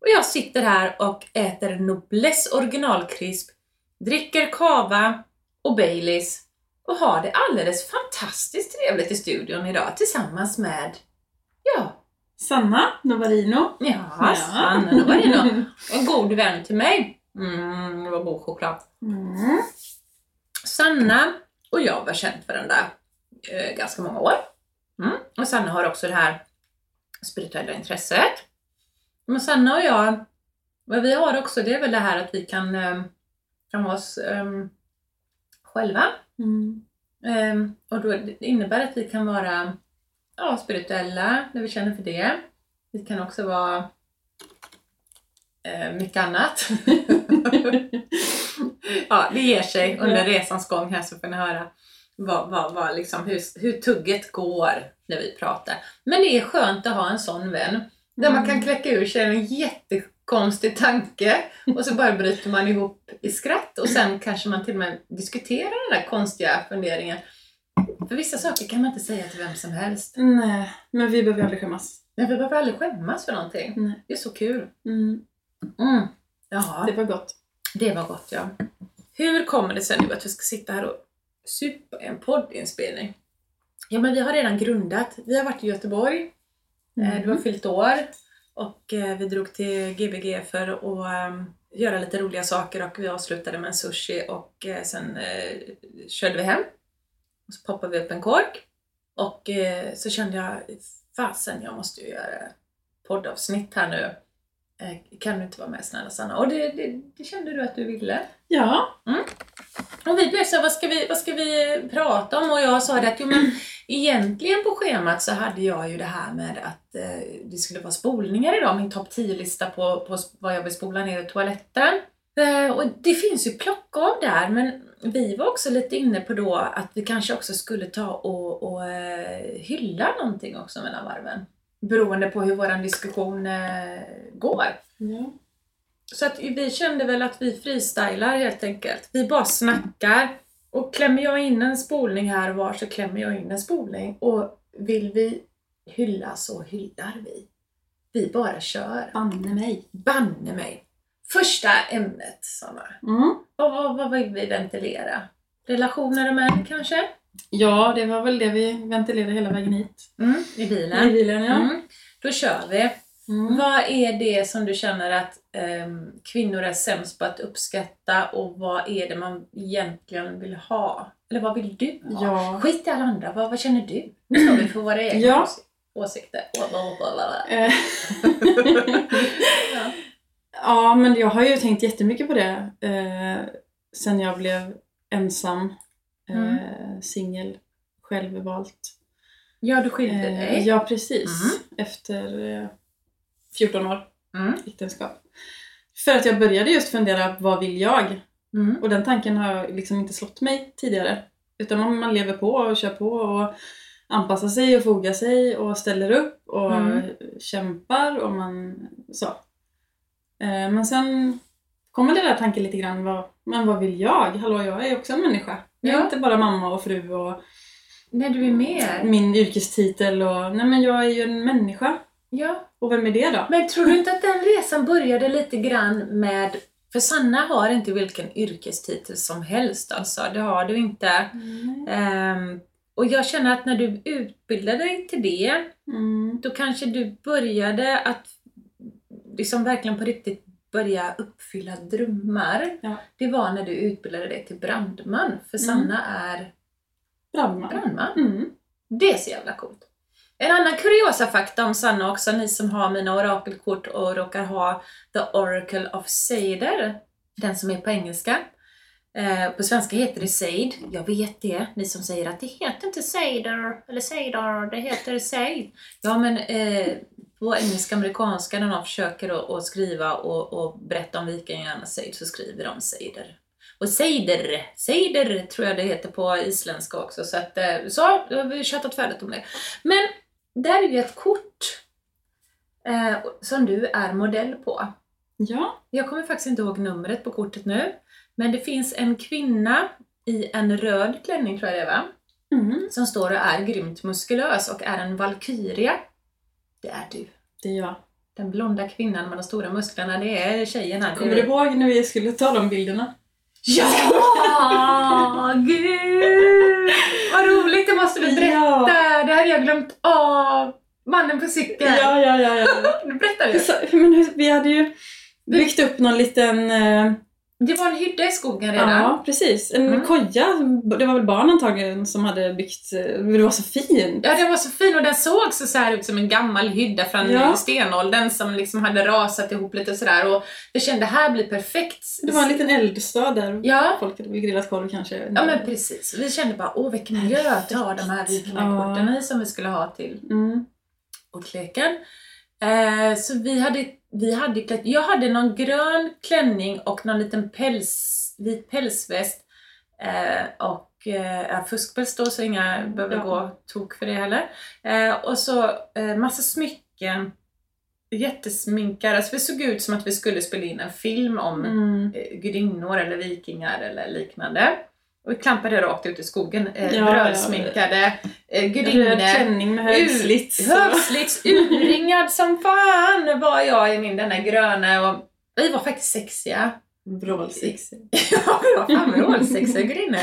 och jag sitter här och äter Noblesse originalkrisp, dricker kava och Baileys och har det alldeles fantastiskt trevligt i studion idag tillsammans med, ja, Sanna Novarino. ja, Ja. Sanna Novarino. Och en god vän till mig. Mm, det var god choklad. Mm. Sanna och jag har känt varandra eh, ganska många år. Mm. Och Sanna har också det här spirituella intresset. Men Sanna och jag, vad vi har också det är väl det här att vi kan, vara oss eh, själva. Mm. Eh, och då det innebär att vi kan vara ja, spirituella, när vi känner för det. Vi kan också vara eh, mycket annat. ja, det ger sig under resans gång här så får ni höra vad, vad, vad liksom, hur, hur tugget går när vi pratar. Men det är skönt att ha en sån vän där man kan kläcka ur sig en jättekonstig tanke och så bara bryter man ihop i skratt och sen kanske man till och med diskuterar den där konstiga funderingen. För vissa saker kan man inte säga till vem som helst. Nej, men vi behöver aldrig skämmas. Men vi behöver aldrig skämmas för någonting. Nej. Det är så kul. Mm. Mm. Ja, Det var gott. det var gott ja. Hur kommer det sig nu att vi ska sitta här och supa en poddinspelning? Ja, men vi har redan grundat. Vi har varit i Göteborg. Eh, Du har fyllt år. Och eh, vi drog till Gbg för att eh, göra lite roliga saker och vi avslutade med en sushi och eh, sen körde vi hem. Och så poppade vi upp en kork. Och så kände jag, fasen jag måste ju göra poddavsnitt här nu. Eh, kan du inte vara med snälla Sanna? Och det, det, det kände du att du ville. Ja. Och vi blev så vad ska vi, vad ska vi prata om? Och jag sa det att jo, men egentligen på schemat så hade jag ju det här med att eh, det skulle vara spolningar idag, min topp 10-lista på, på vad jag vill spola ner i toaletten. Eh, och det finns ju plocka av där, men vi var också lite inne på då att vi kanske också skulle ta och, och eh, hylla någonting också mellan varven. Beroende på hur våran diskussion eh, går. ja. Så att vi kände väl att vi freestylar helt enkelt. Vi bara snackar. Och klämmer jag in en spolning här och var så klämmer jag in en spolning. Och vill vi hylla så hyllar vi. Vi bara kör. Banne mig. Banne mig! Första ämnet, Sanna. Mm. Vad, vad, vad vill vi ventilera? Relationer och män kanske? Ja, det var väl det vi ventilerade hela vägen hit. Mm, I I bilen. bilen, ja. Mm. Då kör vi. Mm. Vad är det som du känner att ehm, kvinnor är sämst på att uppskatta och vad är det man egentligen vill ha? Eller vad vill du ha? Ja. Skit i alla andra, vad, vad känner du? Nu står vi för våra egna Ja. ås- åsikter. Eh. Ja. ja, men jag har ju tänkt jättemycket på det eh, sen jag blev ensam, eh, Mm. singel, självvalt. Ja, du skilde Eh, dig. ja, precis. Mm. Efter eh, 14 år Mm. äktenskap. För att jag började just fundera, vad vill jag? Mm. Och den tanken har liksom inte slått mig tidigare. Utan man, man lever på och kör på och anpassar sig och fogar sig och ställer upp och Mm. kämpar och man så. Eh, men sen kommer den där tanken lite grann, vad, men vad vill jag? Hallå, jag är också en människa. Jag är Ja. inte bara mamma och fru och Nej, du är mer. min yrkestitel och nej men jag är ju en människa. Ja. Och vem är det då? Men tror du inte att den resan började lite grann med... För Sanna har inte vilken yrkestitel som helst alltså. Det har du inte. Ehm, Och jag känner att när du utbildade dig till det, Mm. då kanske du började att liksom verkligen på riktigt börja uppfylla drömmar. Ja. Det var när du utbildade dig till brandman. För Sanna är Brandman. brandman. Mm. Det är så jävla coolt. En annan kuriosa fakta om Sanna också, ni som har mina orakelkort och råkar ha The Oracle of Seider, den som är på engelska. Eh, på svenska heter det Seid. Jag vet det, ni som säger att det heter inte Seider eller Seidar, det heter Seid. Ja men eh, på engelska amerikanska när de försöker att, att skriva och, och berätta om vikingarna Seid så skriver de Seider. Och Seider, Seider tror jag det heter på isländska också. Så, att, eh, så då har vi tjatat färdigt om det. Men där är ju ett kort eh, som du är modell på. Ja. Jag kommer faktiskt inte ihåg numret på kortet nu. Men det finns en kvinna i en röd klänning tror jag det är va? Mm. Som står och är grymt muskulös och är en valkyria. Det är du. Det är jag. Den blonda kvinnan med de stora musklerna, det är tjejen här. Kommer du ihåg när vi skulle ta de bilderna? Ja! Gud! Vad roligt, det måste du berätta! Ja. Det hade jag glömt av. Mannen på cykeln. Ja, ja, ja. ja. Nu berättar men hur- vi hade ju byggt upp någon liten... Det var en hydda i skogen redan. Ja, precis. En Mm. koja. Det var väl barn antagligen som hade byggt. Det var så fint. Ja, den var så fin och den såg så, så här ut som en gammal hydda från Ja. stenåldern som liksom hade rasat ihop lite sådär och jag kände det här blir perfekt. Det var en liten eldstad där. Ja. Folk hade grillat korv kanske. Ja men precis. Vi kände bara, åh vilken miljö att ha de här vikingakorten i som vi skulle ha till Mm. kortleken. Eh, så vi hade, vi hade klätt, jag hade någon grön klänning och någon liten päls, vit pälsväst. Eh, och eh, fuskpäls då så inga behöver Ja. gå tok för det heller. Eh, och så eh, massa smycken. Jättesminkade, alltså vi såg ut som att vi skulle spela in en film om Mm. eh, gudinnor eller vikingar eller liknande. Och vi klampade rakt ut i skogen. Eh, Ja, brödsminkade eh, Röd gudinnor. klänning med högslits. Högslits, urringad som fan var jag i min den där gröna och vi var faktiskt sexiga. Vrålsex. Ja, vi var fan vrålsexiga gudinnor.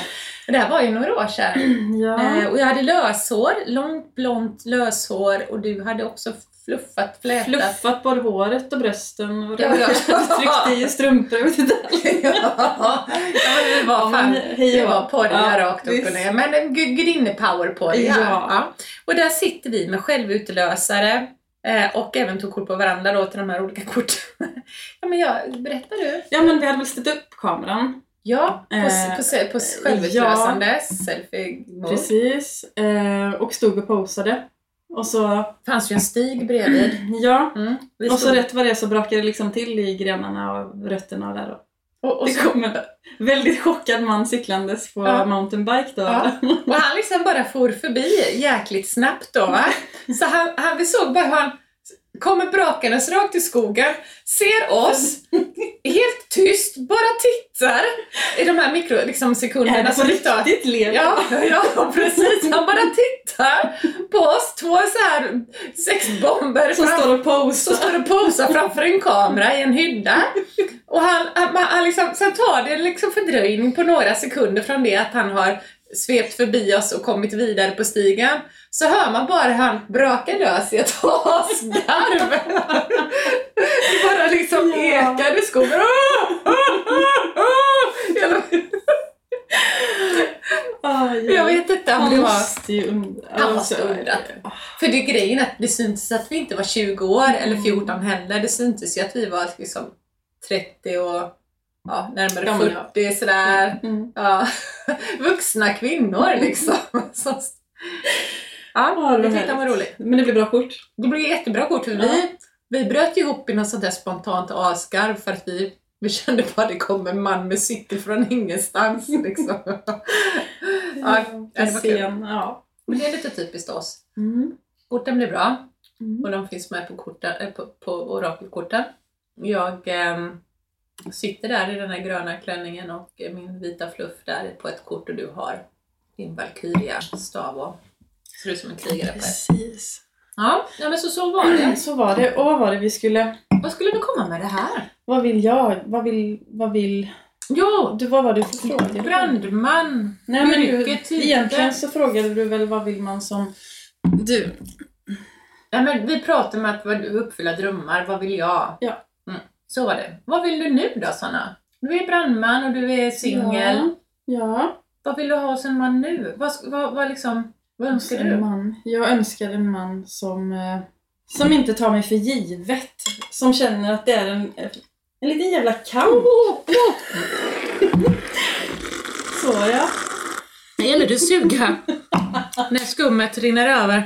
Det här var ju några år sedan. Ja. Eh, och jag hade löshår, långt blont löshår och du hade också fluffat, flätat. Fluffat både håret och brösten och Ja, ja. tryckt i strumpor. Jag vet inte. ja, men vi var Ja, fan, hej och- var det ja, rakt upp och ner. Men en gu- gudinne-power på det. Ja. Ja. Ja. Och där sitter vi med självutlösare eh, och även tog kort på varandra då till de här olika korten. ja men jag, berättar du? Ja men vi hade väl ställt upp kameran. Ja, på, Eh, på, på, på självutlösande selfie mode. Precis. Eh, och stod och posade. Och så, fanns ju en stig bredvid. ja. Mm, Och så rätt vad det är så brakade det liksom till i grenarna och rötterna och där. Och och, och, det så, kom en väldigt chockad man cyklandes på Ja. mountainbike då. Ja. och han liksom bara for förbi jäkligt snabbt då va. Så han, han, vi såg bara hur han kommer brakandes rakt i skogen, ser oss, helt tyst, bara tittar i de här mikro, liksom, sekunderna på som det tar. riktigt lever? Ja, ja, precis. Han bara tittar på oss, två så här sexbomber Som fram- står och posar. som står och posar framför en kamera i en hydda. Och han, han, han liksom, sen tar det liksom fördröjning på några sekunder från det att han har svept förbi oss och kommit vidare på stigen. Så hör man bara han brakar lös i ett asgarv. Det bara liksom ekar i skogen. Aj, Jag vet inte om Han det var... undra. Han måste undrat. För det är grejen att det syntes att vi inte var 20 år eller 14 heller. Det syntes ju att vi var liksom 30 och ja, närmare Ja, men ja. 40 sådär. Mm. Ja. Vuxna kvinnor liksom. Ja, det tyckte han var roligt. Men det blir bra kort. Det blev jättebra kort för Ja. vi, vi bröt ihop i något sånt där spontant asgarv för att vi, vi kände bara att det kom en man med cykel från ingenstans. Liksom. ja, det var kul. Ja. Men det är lite typiskt oss. Mm. Korten blir bra. Mm. Och de finns med på, korten, äh, på, på orakelkorten. Jag ehm, sitter där i den här gröna klänningen och min vita fluff där på ett kort och du har din Valkyria stav och ser ut som en krigare på. Precis. Ja, ja men så, så var det. Så var det. Och vad var det vi skulle... Vad skulle du komma med det här? Vad vill jag? Vad vill... Vad vill... Jo! Du, vad var det för fråga? Brandman! Nej men du, egentligen så frågade du väl vad vill man som... Du. Ja, men vi pratade om att uppfylla drömmar, vad vill jag? Ja. Mm. Så var det. Vad vill du nu då Sanna? Du är brandman och du är singel. Ja. ja. Vad vill du ha en man nu? Vad, vad, vad liksom, vad önskar En du? man. Jag önskar en man som, eh, som inte tar mig för givet. Som känner att det är en, en liten jävla kamp. Så ja. Det gäller du suga när skummet rinner över.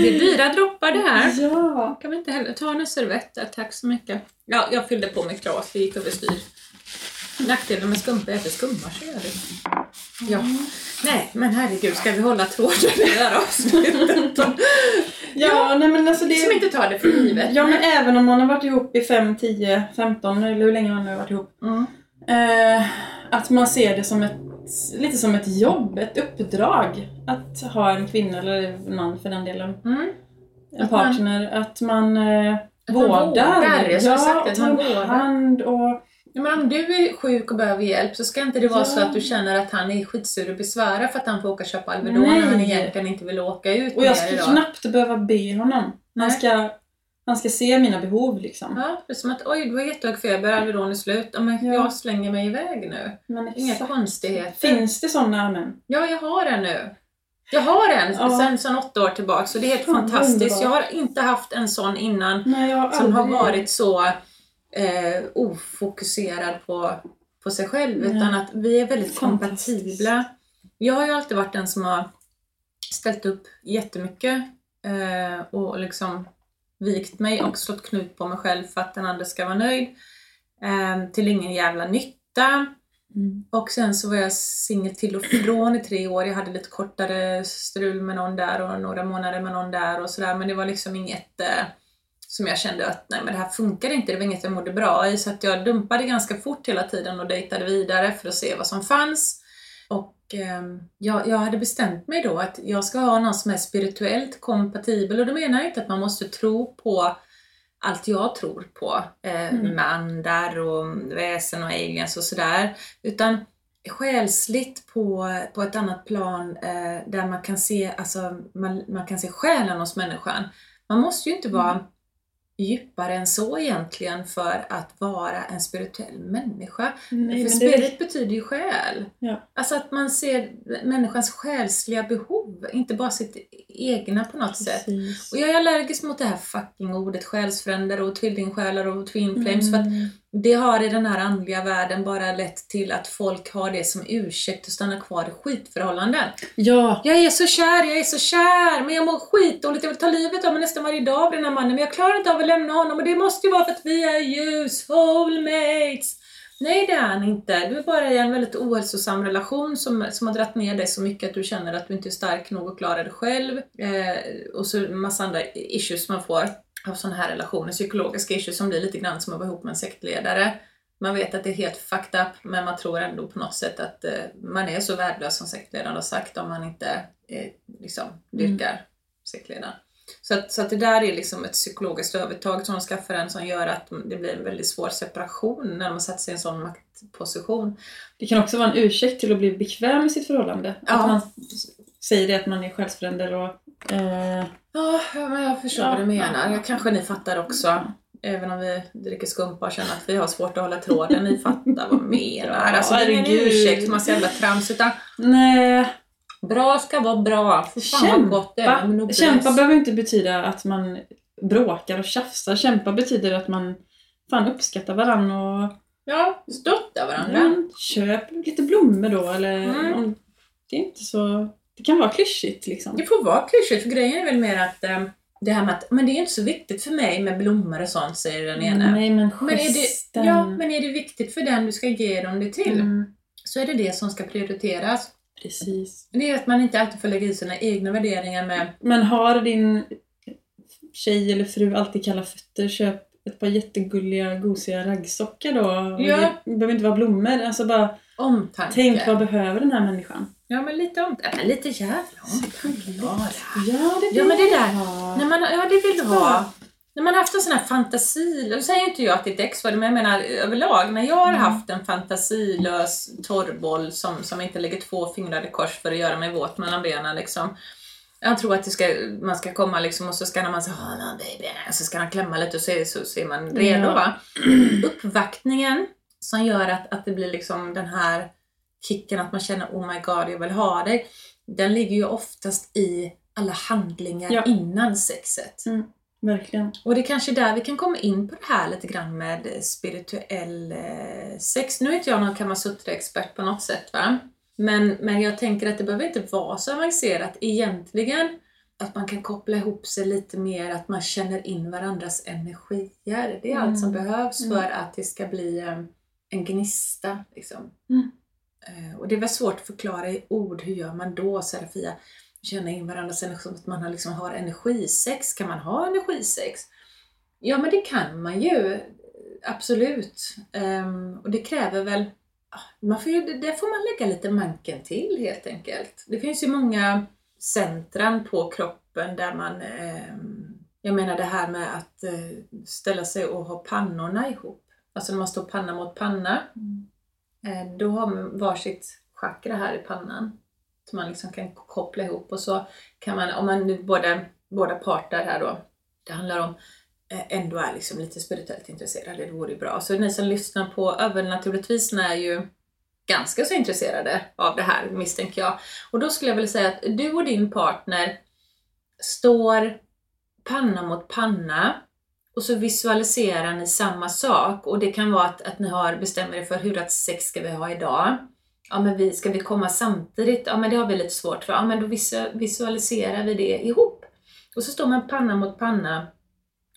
Det är dyra droppar det här. Ja. Kan vi inte heller ta en servett där, tack så mycket. Ja, jag fyllde på med glas, det gick överstyr. Nackdelen med skumpa är att det skummar så jävligt. Ja. Nej, men herregud, ska vi hålla tråden i det här avsnittet? Ja, nej men alltså det... Som inte tar det för givet. Ja men även om man har varit ihop i 5, 10, 15 eller hur länge man nu har varit ihop. Mm. Eh, att man ser det som ett, lite som ett jobb, ett uppdrag. Att ha en kvinna eller en man för den delen. Mm. En Att man- partner. att man eh, Att man vårdar. vårdar, jag skulle ja, tar man vårdar. hand och... Men om du är sjuk och behöver hjälp så ska inte det vara Ja. så att du känner att han är skitsur och besvärar för att han får åka och köpa Alvedon när han egentligen inte vill åka ut Och jag idag. knappt behöva be honom. Nej. Han ska, han ska se mina behov liksom. Ja, det är som att oj, du har jättehög feber, Alvedon är slut. Ja, men Ja. jag slänger mig iväg nu. Men Inga konstigheter. Finns det sådana män? Ja, jag har en nu. Jag har en Ja. sen, sen åtta år tillbaka, så det är helt Fan, fantastiskt. underbart. Jag har inte haft en sån innan Nej, har som har varit så eh, ofokuserad på, på sig själv, Nej. utan att vi är väldigt kompatibla. Jag har ju alltid varit den som har ställt upp jättemycket eh, och liksom vikt mig och slått knut på mig själv för att den andra ska vara nöjd. Eh, till ingen jävla nytta. Mm. Och sen så var jag singel till och från i tre år. Jag hade lite kortare strul med någon där och några månader med någon där och sådär. Men det var liksom inget eh, som jag kände att nej men det här funkar inte. Det var inget jag mådde bra i. Så att jag dumpade ganska fort hela tiden och dejtade vidare för att se vad som fanns. Och ehm, jag, jag hade bestämt mig då att jag ska ha någon som är spirituellt kompatibel. Och då menar jag inte att man måste tro på allt jag tror på. Eh, Mm. Med andar och väsen och aliens och sådär. Utan själsligt på, på ett annat plan eh, där man kan se, alltså, man, man kan se själen hos människan. Man måste ju inte vara djupare än så egentligen för att vara en spirituell människa. Nej, för men det spirit betyder ju själ. Ja. Alltså att man ser människans själsliga behov, inte bara sitt egna på något sätt. Precis. Och jag är allergisk mot det här fucking ordet själsfränder och tvillingsjälar och twin flames för att Mm. Det har i den här andliga världen bara lett till att folk har det som ursäkt att stanna kvar i skitförhållanden. Ja, Jag är så kär, jag är så kär, men jag mår skitdåligt, jag vill ta livet av mig nästan varje dag av den här mannen, men jag klarar inte av att lämna honom och det måste ju vara för att vi är ju soulmates. Nej det är han inte. Du är bara i en väldigt ohälsosam relation som, som har dragit ner dig så mycket att du känner att du inte är stark nog att klara dig själv. Eh, och så massa andra issues man får av sådana här relationer, psykologiska issues som blir lite grann som att vara ihop med en sektledare. Man vet att det är helt fucked up, men man tror ändå på något sätt att eh, man är så värdelös som sektledaren har sagt om man inte eh, liksom, dyrkar sektledaren. Så att, så att det där är liksom ett psykologiskt övertag som de skaffar en som gör att det blir en väldigt svår separation när man sätter sig i en sån maktposition. det kan också vara en ursäkt till att bli bekväm i sitt förhållande. Ja. Att man säger det att man är själsförälder och... Eh, Ja, men jag förstår Ja, vad du menar. ja. Kanske ni fattar också. Även om vi dricker skumpa och känner att vi har svårt att hålla tråden. Ni fattar vad jag menar. Alltså det är ingen ursäkt, man så jävla trams. Utan nej, bra ska vara bra. För fan vad gott det är kämpa. Kämpa behöver inte betyda att man bråkar och tjafsar. Kämpa betyder att man fan uppskattar varandra och Ja, stötta varandra. ja, köp lite blommor då eller Mm. om, det är inte så... Det kan vara klyschigt liksom. Det får vara klyschigt, för grejen är väl mer att eh, det här med att men det är inte så viktigt för mig med blommor och sånt, säger den ena. Nej men Men är, det, gesten. ja, men är det viktigt för den du ska ge dem det till, Mm, så är det det som ska prioriteras. precis. Det är att man inte alltid får lägga i sina egna värderingar med Men har din tjej eller fru alltid kalla fötter, köp ett par jättegulliga gosiga raggsockar då. Ja. Det behöver inte vara blommor. Alltså bara omtanke. tänk vad behöver den här människan? Ja, men lite om, ja, lite jävla omtanke. Ja, det Ja, men det där. ha. Nej, men, ja, det vill du ha. När man har haft en sån här fantasi, nu säger inte jag att ditt ex var det, men jag menar överlag, när jag har haft en fantasilös torrboll som, som inte lägger två fingrar i kors för att göra mig våt mellan benen liksom. Jag tror att det ska, man ska komma liksom och så ska man säga oh, no, baby, så ska han klämma lite och så, så, så är man redo Ja. va. Uppvaktningen som gör att, att det blir liksom den här kicken att man känner oh my god jag vill ha dig. Den ligger ju oftast i alla handlingar Ja. innan sexet. Verkligen. Och det är kanske där vi kan komma in på det här lite grann med spirituell eh, sex. Nu är inte jag någon Kamasutra-expert på något sätt va. Men, men jag tänker att det behöver inte vara så avancerat egentligen. Att man kan koppla ihop sig lite mer, att man känner in varandras energier. Det är allt som behövs för att det ska bli eh, en gnista. Liksom. Mm. Eh, och det är väl svårt att förklara i ord, hur gör man då Serafia? Känna in varandras energi, som att man har, liksom har energisex. Kan man ha energisex? Ja men det kan man ju, absolut. Ehm, och det kräver väl, ah, man får ju, där får man lägga lite manken till helt enkelt. Det finns ju många centran på kroppen där man, ehm, jag menar det här med att eh, ställa sig och ha pannorna ihop. Alltså när man står panna mot panna. Eh, Då har man varsitt chakra här i pannan. Som man liksom kan koppla ihop och så kan man, om man nu båda, båda parter här då, det handlar om eh, ändå är liksom lite spirituellt intresserade, det vore ju bra. Så ni som lyssnar på övernaturligtvis är ju ganska så intresserade av det här misstänker jag. Och då skulle jag vilja säga att du och din partner står panna mot panna och så visualiserar ni samma sak och det kan vara att, att ni har bestämt er för hur att sex ska vi ha idag. Ja men vi, ska vi komma samtidigt? Ja men det har vi lite svårt för. Ja men då visualiserar vi det ihop. Och så står man panna mot panna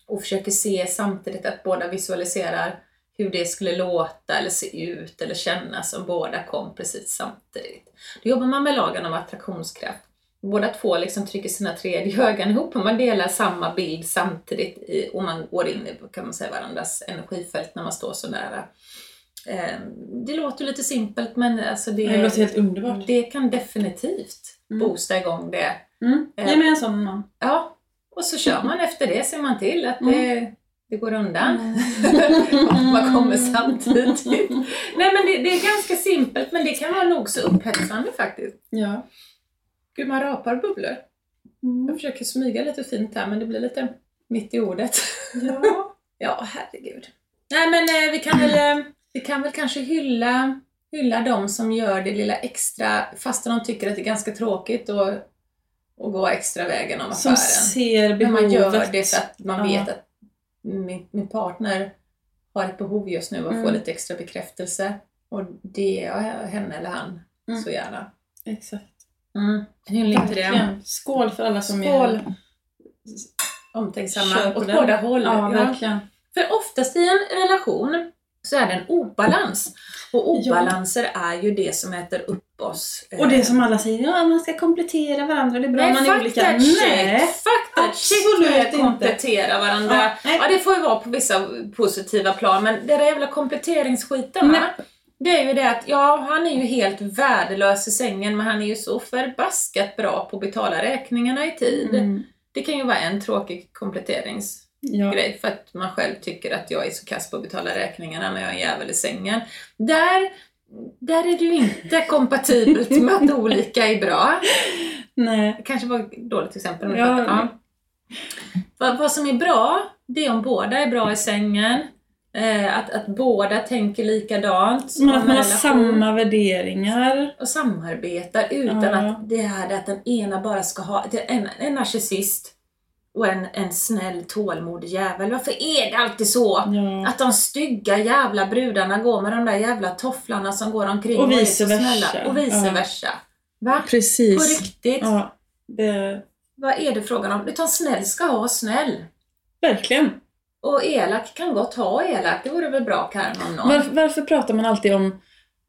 och försöker se samtidigt att båda visualiserar hur det skulle låta eller se ut eller kännas om båda kom precis samtidigt. Då jobbar man med lagen om attraktionskraft. Båda två liksom trycker sina tredje ögon ihop och man delar samma bild samtidigt i, och man går in i kan man säga, varandras energifält när man står så nära. Eh, Det låter lite simpelt men alltså det, Det låter helt underbart. det kan definitivt boosta igång det. Mm. Ge mig en sån man. Ja, och så kör man efter det, ser man till att det, det går undan. Mm. Man kommer samtidigt. Nej men det, det är ganska simpelt men det kan vara nog så upphetsande faktiskt. Ja. Gud, man rapar bubblor. Jag försöker smyga lite fint här men det blir lite mitt i ordet. Ja. Ja, herregud. Nej men eh, vi kan väl, eh, vi kan väl kanske hylla, hylla de som gör det lilla extra fast de tycker att det är ganska tråkigt och, och gå extra vägen om Som affären. ser Men behovet. man gör det så att man Ja. vet att min, min partner har ett behov just nu att få Mm. lite extra bekräftelse. Och det jag henne eller han Mm. så gärna. Exakt. Mm. Hyllning till det. Skål för alla som Skål. är... Omtänksamma Kör åt den. båda håll. Ja, Ja. verkligen. För oftast i en relation så är det en obalans. Och obalanser är ju det som äter upp oss. Och det som alla säger, ja man ska komplettera varandra, det är bra Nej, man är olika. Nej, Fuck that shit! inte. Komplettera varandra. Ja. Ja, det får ju vara på vissa positiva plan, men det där jävla kompletteringsskiten va? Det är ju det att, ja, han är ju helt värdelös i sängen, men han är ju så förbaskat bra på att betala räkningarna i tid. Mm. Det kan ju vara en tråkig kompletteringsgrej Ja. för att man själv tycker att jag är så kass på att betala räkningarna när jag är en jävel i sängen. Där, där är det ju inte kompatibelt med att olika är bra. Nej. Det kanske var ett dåligt exempel. men Ja. fattar- ja. Vad, vad som är bra, det är om båda är bra i sängen. Eh, att, att båda tänker likadant. Men att man har samma värderingar. Och samarbetar utan Ja. att det är det att den ena bara ska ha är en, en narcissist och en, en snäll tålmodig jävel. Varför är det alltid så? Ja. Att de stygga jävla brudarna går med de där jävla tofflarna som går omkring Och är vice så snälla. versa. Och vice Ja. versa. Va? På Precis. riktigt? Ja. Det... Vad är det frågan om? Utan snäll ska ha snäll. Verkligen. Och elak kan gott ha elak. Det vore väl bra karma om någon. Var, varför pratar man alltid om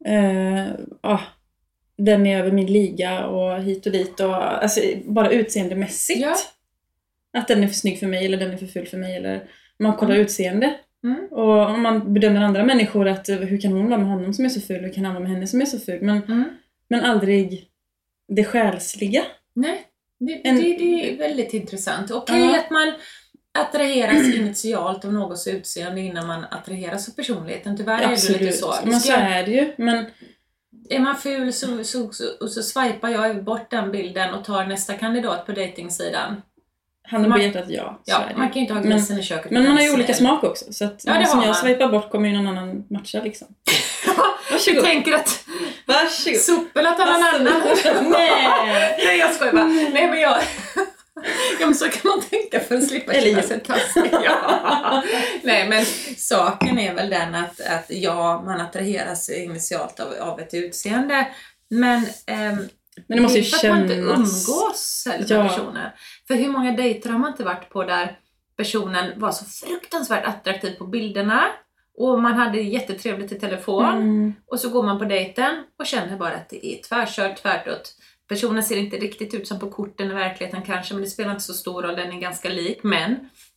eh, ah, den är över min liga och hit och dit och alltså, bara utseendemässigt. Ja. Att den är för snygg för mig eller den är för ful för mig eller man kollar utseende. Mm. Och om man bedömer andra människor att eh, hur kan hon vara med honom som är så ful, hur kan han vara med henne som är så ful? Men, Mm. men aldrig det själsliga. Nej, det, En- det, det är väldigt intressant. Okej Ja. att man attraheras initialt av någons utseende innan man attraheras av personligheten. Tyvärr är det lite Absolut. så. Men så är det ju. Men Är man ful så, så, så, så swipar jag bort den bilden och tar nästa kandidat på dejtingsidan. handen Man- på hjärtat, ja. Ja, man kan ju inte ha grisen i köket. Men man har ju olika smak också. Så att Ja, som har jag man. swipar bort kommer ju någon annan matcha liksom. Jag Varsågod. tänker att Varsågod. sopel att ha någon annan. Nej! Nej jag skojar bara. Nej men jag... Ja men så kan man tänka för att slippa Eller känna sig taskig. Ja. Nej men saken är väl den att, att ja, man attraheras initialt av, av ett utseende. Men ehm, Men det måste ju att man inte kännas... umgås med Ja. personer. För hur många dejter har man inte varit på där personen var så fruktansvärt attraktiv på bilderna och man hade jättetrevligt i telefon Mm. och så går man på dejten och känner bara att det är tvärkört, tvärtåt. Personen ser inte riktigt ut som på korten i verkligheten kanske, men det spelar inte så stor roll, den är ganska lik. Men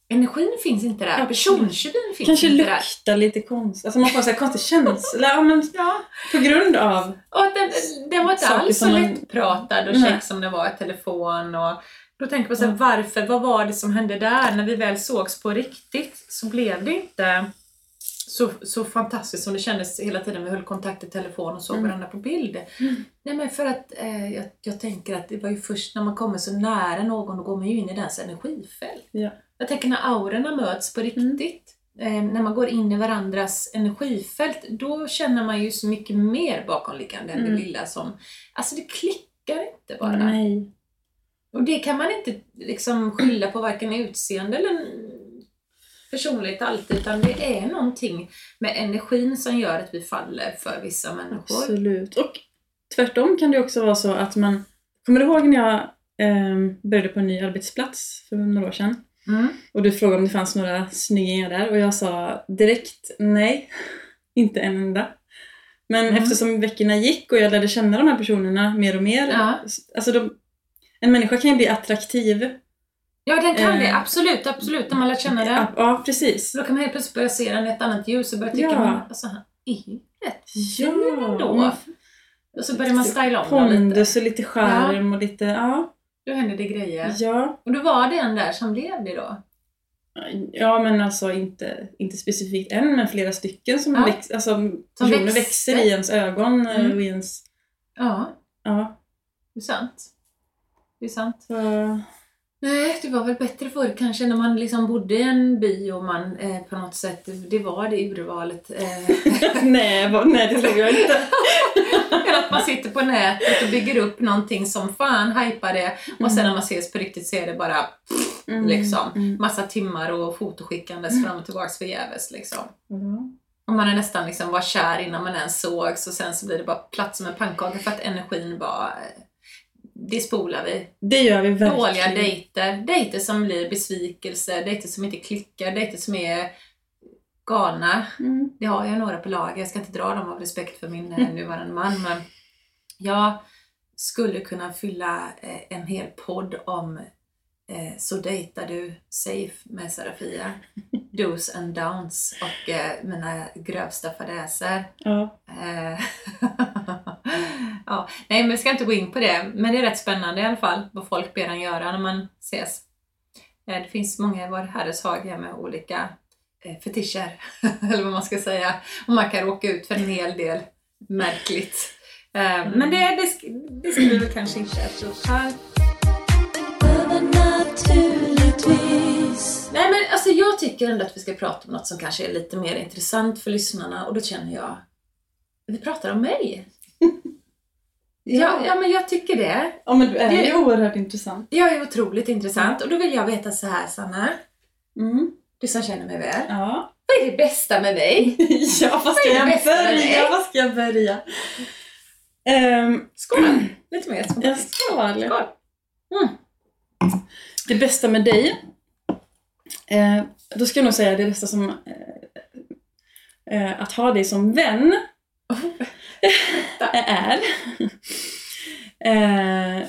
energin finns inte där, Absolut. personkemin finns Kanske inte där. luktar lite konstigt. Alltså man får en sån här konstig känsla. Ja, men Ja. på grund av... Och den, den var inte alls så man- lättpratad och check som det var i telefon. Och då tänker man så här, varför? Vad var det som hände där? När vi väl sågs på riktigt så blev det inte så, så fantastiskt som det kändes hela tiden. Vi höll kontakt i telefon och såg Mm. varandra på bild. Nej men för att eh, jag, jag tänker att det var ju först när man kommer så nära någon, då går man ju in i dens energifält. Ja. Jag tänker när aurorna möts på riktigt, eh, när man går in i varandras energifält, då känner man ju så mycket mer bakomliggande än Mm. det lilla som... Alltså det klickar inte bara. Nej. Och det kan man inte liksom skylla på varken utseende eller personlighet alltid, utan det är någonting med energin som gör att vi faller för vissa människor. Absolut. Och tvärtom kan det också vara så att man... Kommer du ihåg när jag eh, började på en ny arbetsplats för några år sedan? Mm. Och du frågade om det fanns några snyggingar där och jag sa direkt nej, inte en enda. Men Mm. eftersom veckorna gick och jag lärde känna de här personerna mer och mer. Ja. Alltså de, en människa kan ju bli attraktiv. Ja, den kan Eh, det. Absolut, absolut. När man lär känna den. Ja, ja precis. Då kan man helt plötsligt börja se den i ett annat ljus och börja tycka Ja. men, alltså, han är ju rätt Ja, ändå. man- Och så börjar man styla om den lite. Pondus och lite charm och lite, ja. Då händer det grejer. Ja, Och då var det en där som blev det då. ja men alltså inte, inte specifikt en, men flera stycken som Ja. väx, alltså, personer växte. växer i ens ögon Mm. och i ens... Ja, Ja, det är sant. Det är sant. så, Nej, det var väl bättre förr kanske när man liksom bodde i en by och man eh, på något sätt, det var det urvalet. Eh, nej, vad- nej, det tror jag inte. än att man sitter på nätet och bygger upp någonting som fan hypar det och sen när man ses på riktigt så är det bara Mm, liksom mm. massa timmar och fotoskickandes fram och tillbaks förgäves liksom. Och man är nästan liksom var kär innan man ens sågs och sen så blir det bara platt som en pannkaka för att energin bara eh, det spolar vi. Det gör vi verkligen. Dåliga dejter, dejter som blir besvikelser, dejter som inte klickar, dejter som är galna. Mm. Det har jag några på lager, jag ska inte dra dem av respekt för min eh, nuvarande man men jag skulle kunna fylla eh, en hel podd om eh, Så dejtar du safe med Serafia. Dos and downs och eh, mina grövsta fadäser. Ja. Eh, ja, nej men jag ska inte gå in på det, men det är rätt spännande i alla fall vad folk ber en göra när man ses. Eh, det finns många i vår herres hage med olika eh, fetischer, eller vad man ska säga. Och man kan råka ut för en hel del märkligt. Eh, men det, det, sk- det skulle vi väl kanske inte äta upp här. Nej men alltså jag tycker ändå att vi ska prata om något som kanske är lite mer intressant för lyssnarna och då känner jag, vi pratar om mig. Ja, ja men jag tycker det. ja, men du är Det- ju oerhört intressant. Jag är otroligt intressant och då vill jag veta så här Sanna, Mm. du som känner mig väl. Ja. Vad är det bästa med mig? ja, vad ska jag börja? Vad ska jag börja? Ehm, Skål! Lite mer jag spontant. skål. Skål! Det bästa med dig, eh, då ska jag nog säga det bästa som eh, eh, att ha dig som vän är eh,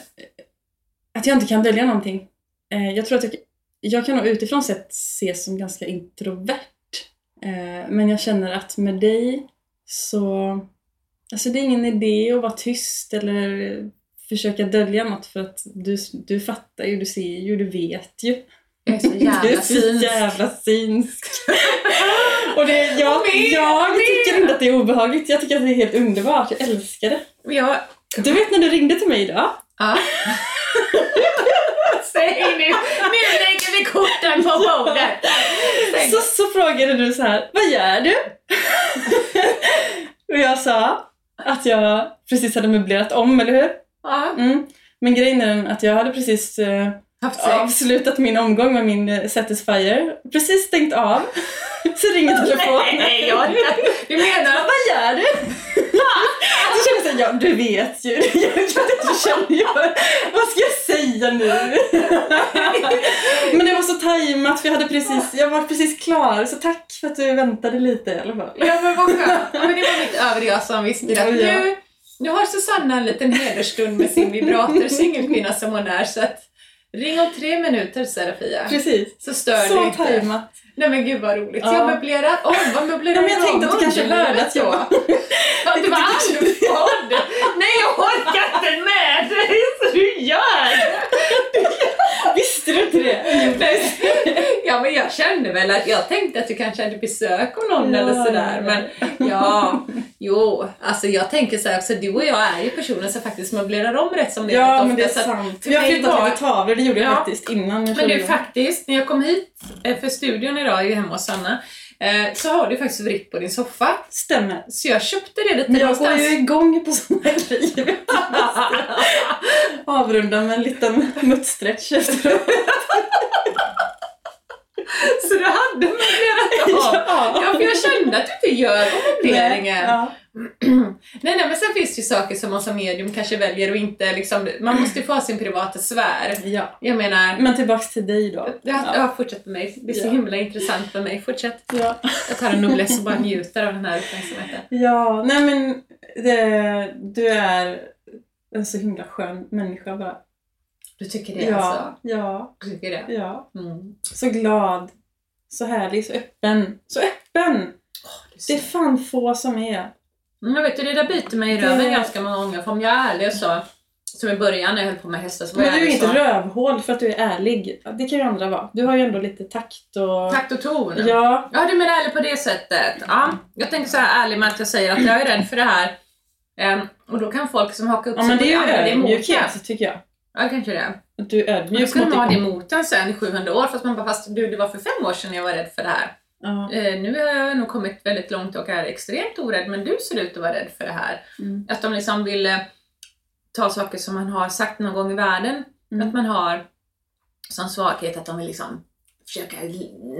att jag inte kan dölja någonting. Eh, jag tror att jag, jag kan nog utifrån sett ses som ganska introvert. Eh, men jag känner att med dig så... Alltså det är ingen idé att vara tyst eller försöka dölja något för att du, du fattar ju, du ser ju, du vet ju. Jag är så Du är jävla så synsk. jävla synsk. Och det, jag, Med, jag med. tycker inte att det är obehagligt. Jag tycker att det är helt underbart. Jag älskar det. Jag, Du vet när du ringde till mig idag? ja. Säg nu, nu lägger vi korten på bordet. Säg. Så, så frågade du så här, vad gör du? Och jag sa att jag precis hade möblerat om, eller hur? Ja, Mm. Men grejen är att jag hade precis eh, haft sex. avslutat min omgång med min eh, Satisfyer. Precis stängt av. Så ringer telefonen. Nej, jag har inte. Du menar Vad gör du? Så känner jag såhär, ja du vet ju. Jag, jag, jag känner ju, vad ska jag säga nu? Men det var så tajmat för jag hade precis, jag var precis klar. Så tack för att du väntade lite i alla fall. Ja men vad skönt. Ja, men det var mitt övriga som visste Ja, att ja. nu, nu har Susanna en liten hedersstund med sin vibrator, singelkvinna som hon är. Så att ring om tre minuter Serafia. Precis. Så stör du Så inte. tajmat. Nej men gud vad roligt. Ja. Jag möblerar om. Vad möblerar men jag du tänkte att du kanske hörde att jag Ja, det var andfådd! Nej jag orkar inte med dig så du gör! Visste du inte det? Ja men jag kände väl att jag tänkte att du kanske hade besök av någon Ja, eller sådär. Men ja, jo. Alltså jag tänker så här också, du och jag är ju personer som faktiskt möblerar om rätt som det är Ja rätt men det är ofta, sant. för flyttat var- lite tavlor, det gjorde jag Ja. faktiskt innan jag Men du faktiskt, när jag kom hit eh, för studion idag, är ju hemma hos Sanna, eh, så har du faktiskt vritt på din soffa. Stämmer. Så jag köpte det lite Men jag går ju igång på sådana grejer. Avrunda med en liten muttstretch efteråt. Så du hade möblerat om? Ja. Ja, för jag kände att du inte gör möbleringen. Ja. Nej, nej, men sen finns det ju saker som man som medium kanske väljer och inte liksom, man måste ju få ha sin privata sfär. ja. Jag menar, Men tillbaks till dig då. ja, ja. fortsätt med mig. Det är så Ja. himla intressant för mig. Fortsätt. Ja. Jag tar en noblesse och bara njuter av den här uppmärksamheten. ja, nej men det, du är en så himla skön människa bara. Du tycker det Ja, alltså? ja, Du tycker det? ja. Mm. Så glad, så härlig, så öppen. Så öppen! Det är Det fan få som är. Mm, jag vet du, det där biter mig i Det- röven ganska många gånger. För om jag är ärlig så, som i början när jag höll på med hästar så var Men jag du är inget rövhål för att du är ärlig. Det kan ju andra vara. Du har ju ändå lite takt och... Takt och ton. Ja, Ja, du menar ärlig på det sättet. Ja, jag tänker så här ärlig med att jag säger att jag är rädd för det här. Ehm, och då kan folk som hakar upp ja sig men på det är ju använda det emot ödmjukhet det. tycker jag. Ja, kanske det. Att du är Då ödmjuk skulle mot man ha det emot en sen i 700 år fast man bara fast du det var för fem år sedan jag var rädd för det här. Eh, nu har jag nog kommit väldigt långt och är extremt orädd men du ser ut att vara rädd för det här. Mm. Att de liksom vill eh, ta saker som man har sagt någon gång i världen. Mm. Att man har som svaghet att de vill liksom försöka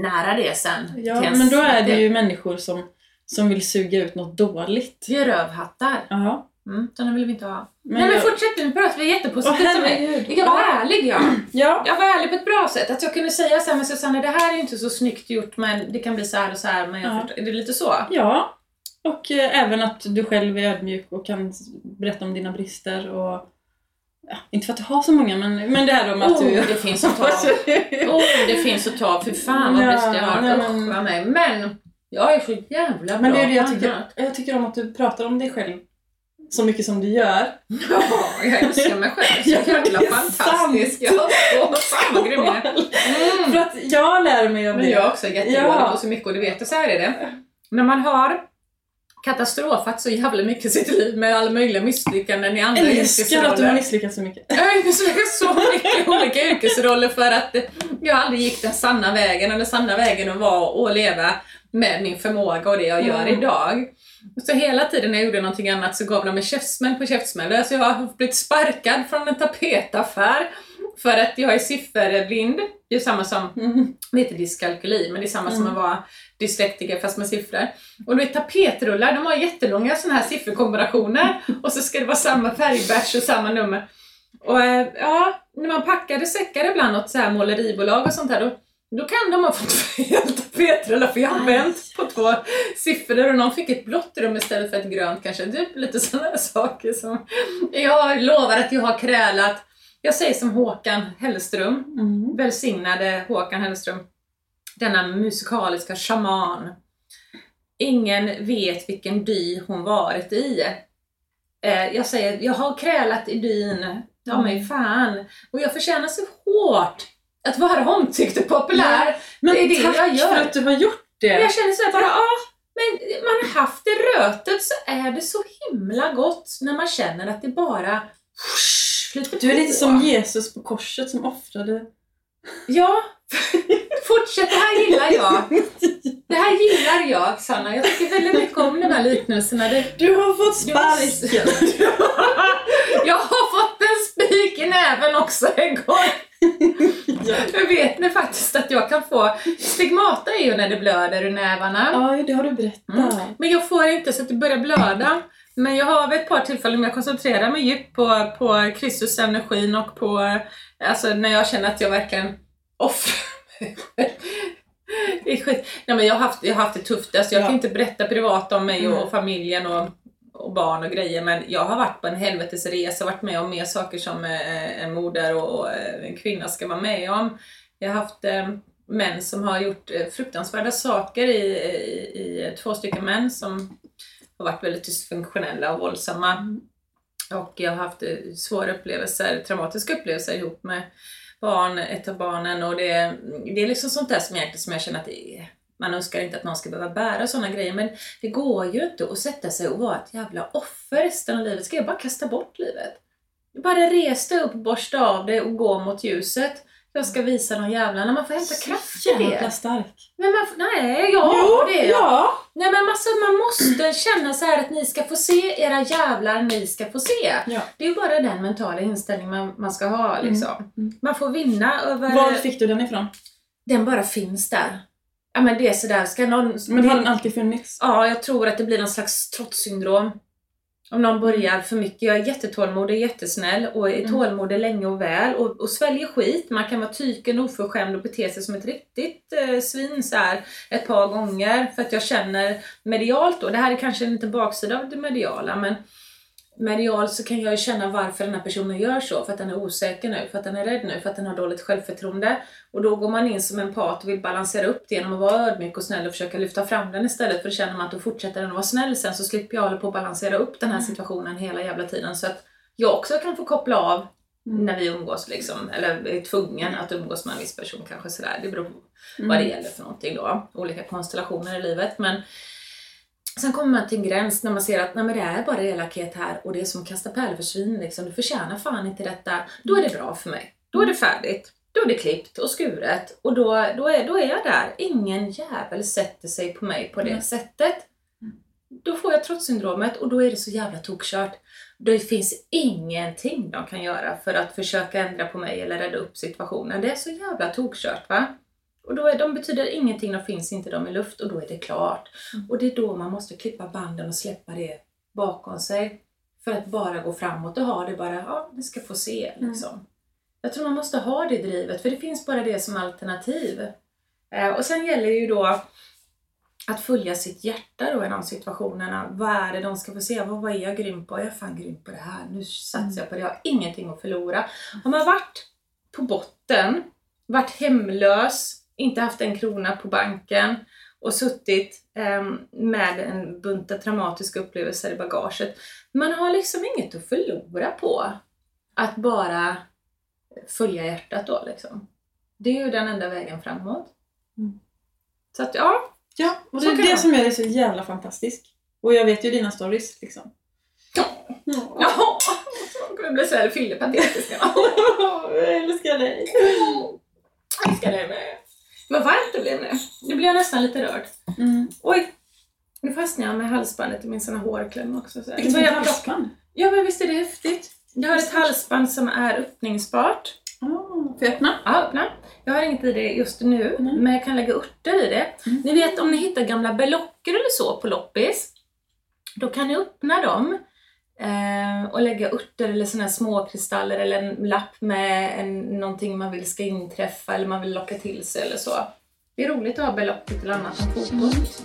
nära det sen. Ja, till ens- men då är det ju människor som, som vill suga ut något dåligt. Det är rövhattar. Ja. Mm, sådana vill vi inte ha. Men Nej men jag- fortsätt nu, pratar vi Åh, jättepositivt om mig. Jag var ärlig ja. Ja. Jag var ärlig på ett bra sätt. Att jag kunde säga så här, men Susanne det här är ju inte så snyggt gjort men det kan bli så här och så här. Men jag Ja. förstår. Är det lite så? ja. Och eh, även att du själv är ödmjuk och kan berätta om dina brister och... Ja, inte för att du har så många, men, men det här om att Oh, du... det finns att ta. Oh, det finns att ta. Fy fan vad Ja, brist jag har. nej, men- mig. Men jag är så jävla bra Men det är det jag tycker. Jag tycker om att du pratar om dig själv så mycket som du gör. Ja, jag älskar mig själv. Så men jävla fantastisk. sant. Ja, åh, fan vad grym jag är. Mm. För att jag lär mig av Men det. jag är också jättedålig Ja. på så mycket och du vet, och så här är det. När man har katastrofat så jävla mycket i sitt liv med alla möjliga misslyckanden i andra Jag älskar att du har yrkesroller. misslyckats så mycket. Jag har misslyckats så mycket olika yrkesroller för att jag aldrig gick den sanna vägen, den sanna vägen att vara och leva med min förmåga och det jag gör Mm. idag. Så hela tiden när jag gjorde någonting annat så gav de mig käftsmäll på käftsmäll. Alltså jag har blivit sparkad från en tapetaffär för att jag är sifferblind. Det är samma som Mm. det heter dyskalkyli, men det är samma som Mm. att vara dyslektiker fast med siffror. Och du vet tapetrullar, de har jättelånga sådana här sifferkombinationer och så ska det vara samma färgbärs och samma nummer. Och eh, ja, när man packade säckar ibland åt så här måleribolag och sånt här, då, då kan de ha fått fel tapetrullar för jag har vänt på två siffror och någon fick ett blått rum istället för ett grönt kanske. Typ lite sådana här saker som... Jag lovar att jag har krälat. Jag säger som Håkan Hellström, Mm. välsignade Håkan Hellström, denna musikaliska shaman. Ingen vet vilken dy hon varit i. Eh, jag säger, jag har krälat i dyn, ta mig fan. Och jag förtjänar så hårt att vara omtyckt och populär. Men det är det tack jag gör. för att du har gjort det. Men jag känner så här bara, ja, men man har haft det rötet så är det så himla gott när man känner att det bara flyter Du är på. lite som Jesus på korset som offrade... Ja, fortsätt. Det här gillar jag. Det här gillar jag, Sanna. Jag tycker väldigt mycket om de här liknelserna. Det, Du har fått Du sparken! jag har fått en spik i näven också en gång. Jag vet ni faktiskt att jag kan få... Stigmata är ju när det blöder ur nävarna. Ja, det har du berättat. Mm. Men jag får inte så att det börjar blöda. Men jag har vid ett par tillfällen jag koncentrerar mig djupt på, på Kristus energin och på, alltså när jag känner att jag verkligen offrar mig. Det är skit. Nej men jag har haft, jag har haft det tufft, alltså jag kan Ja. inte berätta privat om mig och, Mm. och familjen och, och barn och grejer men jag har varit på en helvetesresa, varit med om mer saker som eh, en moder och, eh, en kvinna ska vara med om. Jag har haft eh, män som har gjort fruktansvärda saker i, i, i två stycken män som har varit väldigt dysfunktionella och våldsamma. Och jag har haft svåra upplevelser, traumatiska upplevelser ihop med barn, ett av barnen och det, det är liksom sånt där som egentligen som jag känner att det är, man önskar inte att någon ska behöva bära sådana grejer men det går ju inte att sätta sig och vara ett jävla offer resten av livet. Ska jag bara kasta bort livet? Bara res dig upp, borsta av det och gå mot ljuset. Jag ska visa någon jävla när man får hämta kraft i Jävla det. stark. Men man, nej, ja det är ja. Nej men alltså, man måste känna så här att ni ska få se, era jävlar, ni ska få se. ja. Det är ju bara den mentala inställning man, man ska ha liksom. Mm. Man får vinna över... Var fick du den ifrån? Den bara finns där. Ja men det är sådär, ska någon... Men har den alltid funnits? Ja, jag tror att det blir någon slags trotssyndrom. Om någon börjar för mycket. Jag är jättetålmodig, jättesnäll och är Mm. tålmodig länge och väl och, och sväljer skit. Man kan vara tyken, oförskämd och bete sig som ett riktigt eh, svin så här ett par gånger för att jag känner medialt då. Det här är kanske inte baksida av det mediala men medialt så kan jag ju känna varför den här personen gör så. För att den är osäker nu, för att den är rädd nu, för att den har dåligt självförtroende. Och då går man in som en part och vill balansera upp det genom att vara ödmjuk och snäll och försöka lyfta fram den istället. För då känner man att då fortsätter den att vara snäll sen så slipper jag hålla på att balansera upp den här situationen hela jävla tiden. Så att jag också kan få koppla av när vi umgås liksom. Eller är tvungen att umgås med en viss person kanske sådär. Det beror på vad det gäller för någonting då. Olika konstellationer i livet. Men Sen kommer man till en gräns när man ser att nej, men det är bara elakhet här och det är som att kasta pärlor för svin. Liksom. Du förtjänar fan inte detta. Då är det bra för mig. Då är det färdigt. Då är det klippt och skuret. Och då, då, är, då är jag där. Ingen jävel sätter sig på mig på det Mm. sättet. Då får jag trotssyndromet och då är det så jävla tokkört. Det finns ingenting de kan göra för att försöka ändra på mig eller rädda upp situationen. Det är så jävla tokkört va. Och då är, de betyder ingenting, de finns inte, de är luft och då är det klart. Och det är då man måste klippa banden och släppa det bakom sig. För att bara gå framåt och ha det bara, ja, ni ska få se liksom. Jag tror man måste ha det drivet, för det finns bara det som alternativ. Eh, och sen gäller det ju då att följa sitt hjärta då i de situationerna. Vad är det de ska få se? Vad, vad är jag grym på? Jag är fan grym på det här. Nu satsar jag på det. Jag har ingenting att förlora. Har man varit på botten, varit hemlös, inte haft en krona på banken och suttit ehm, med en bunta traumatiska upplevelser i bagaget. Man har liksom inget att förlora på att bara följa hjärtat då liksom. Det är ju den enda vägen framåt. Mm. Så att ja, Ja, och det är det jag. som gör dig så jävla fantastisk. Och jag vet ju dina stories liksom. Ja. Jaha! Jag kommer bli så här fyllepatetisk. jag älskar dig. Jag älskar dig med. Vad varmt det blev nu. Nu blir jag nästan lite rörd. Mm. Oj! Nu fastnade jag med halsbandet i min sån här hårkläm också. Så. Vilket jag fint halsband. Ja men visst är det häftigt. Jag har ett halsband som är öppningsbart. Ah, får jag öppna? Ja, öppna. Jag har inget i det just nu, Mm. men jag kan lägga örter i det. Ni vet om ni hittar gamla belocker eller så på loppis, då kan ni öppna dem eh, och lägga örter eller såna här små kristaller eller en lapp med en, någonting man vill ska inträffa eller man vill locka till sig eller så. Det är roligt att ha beloppet eller annat än fotot.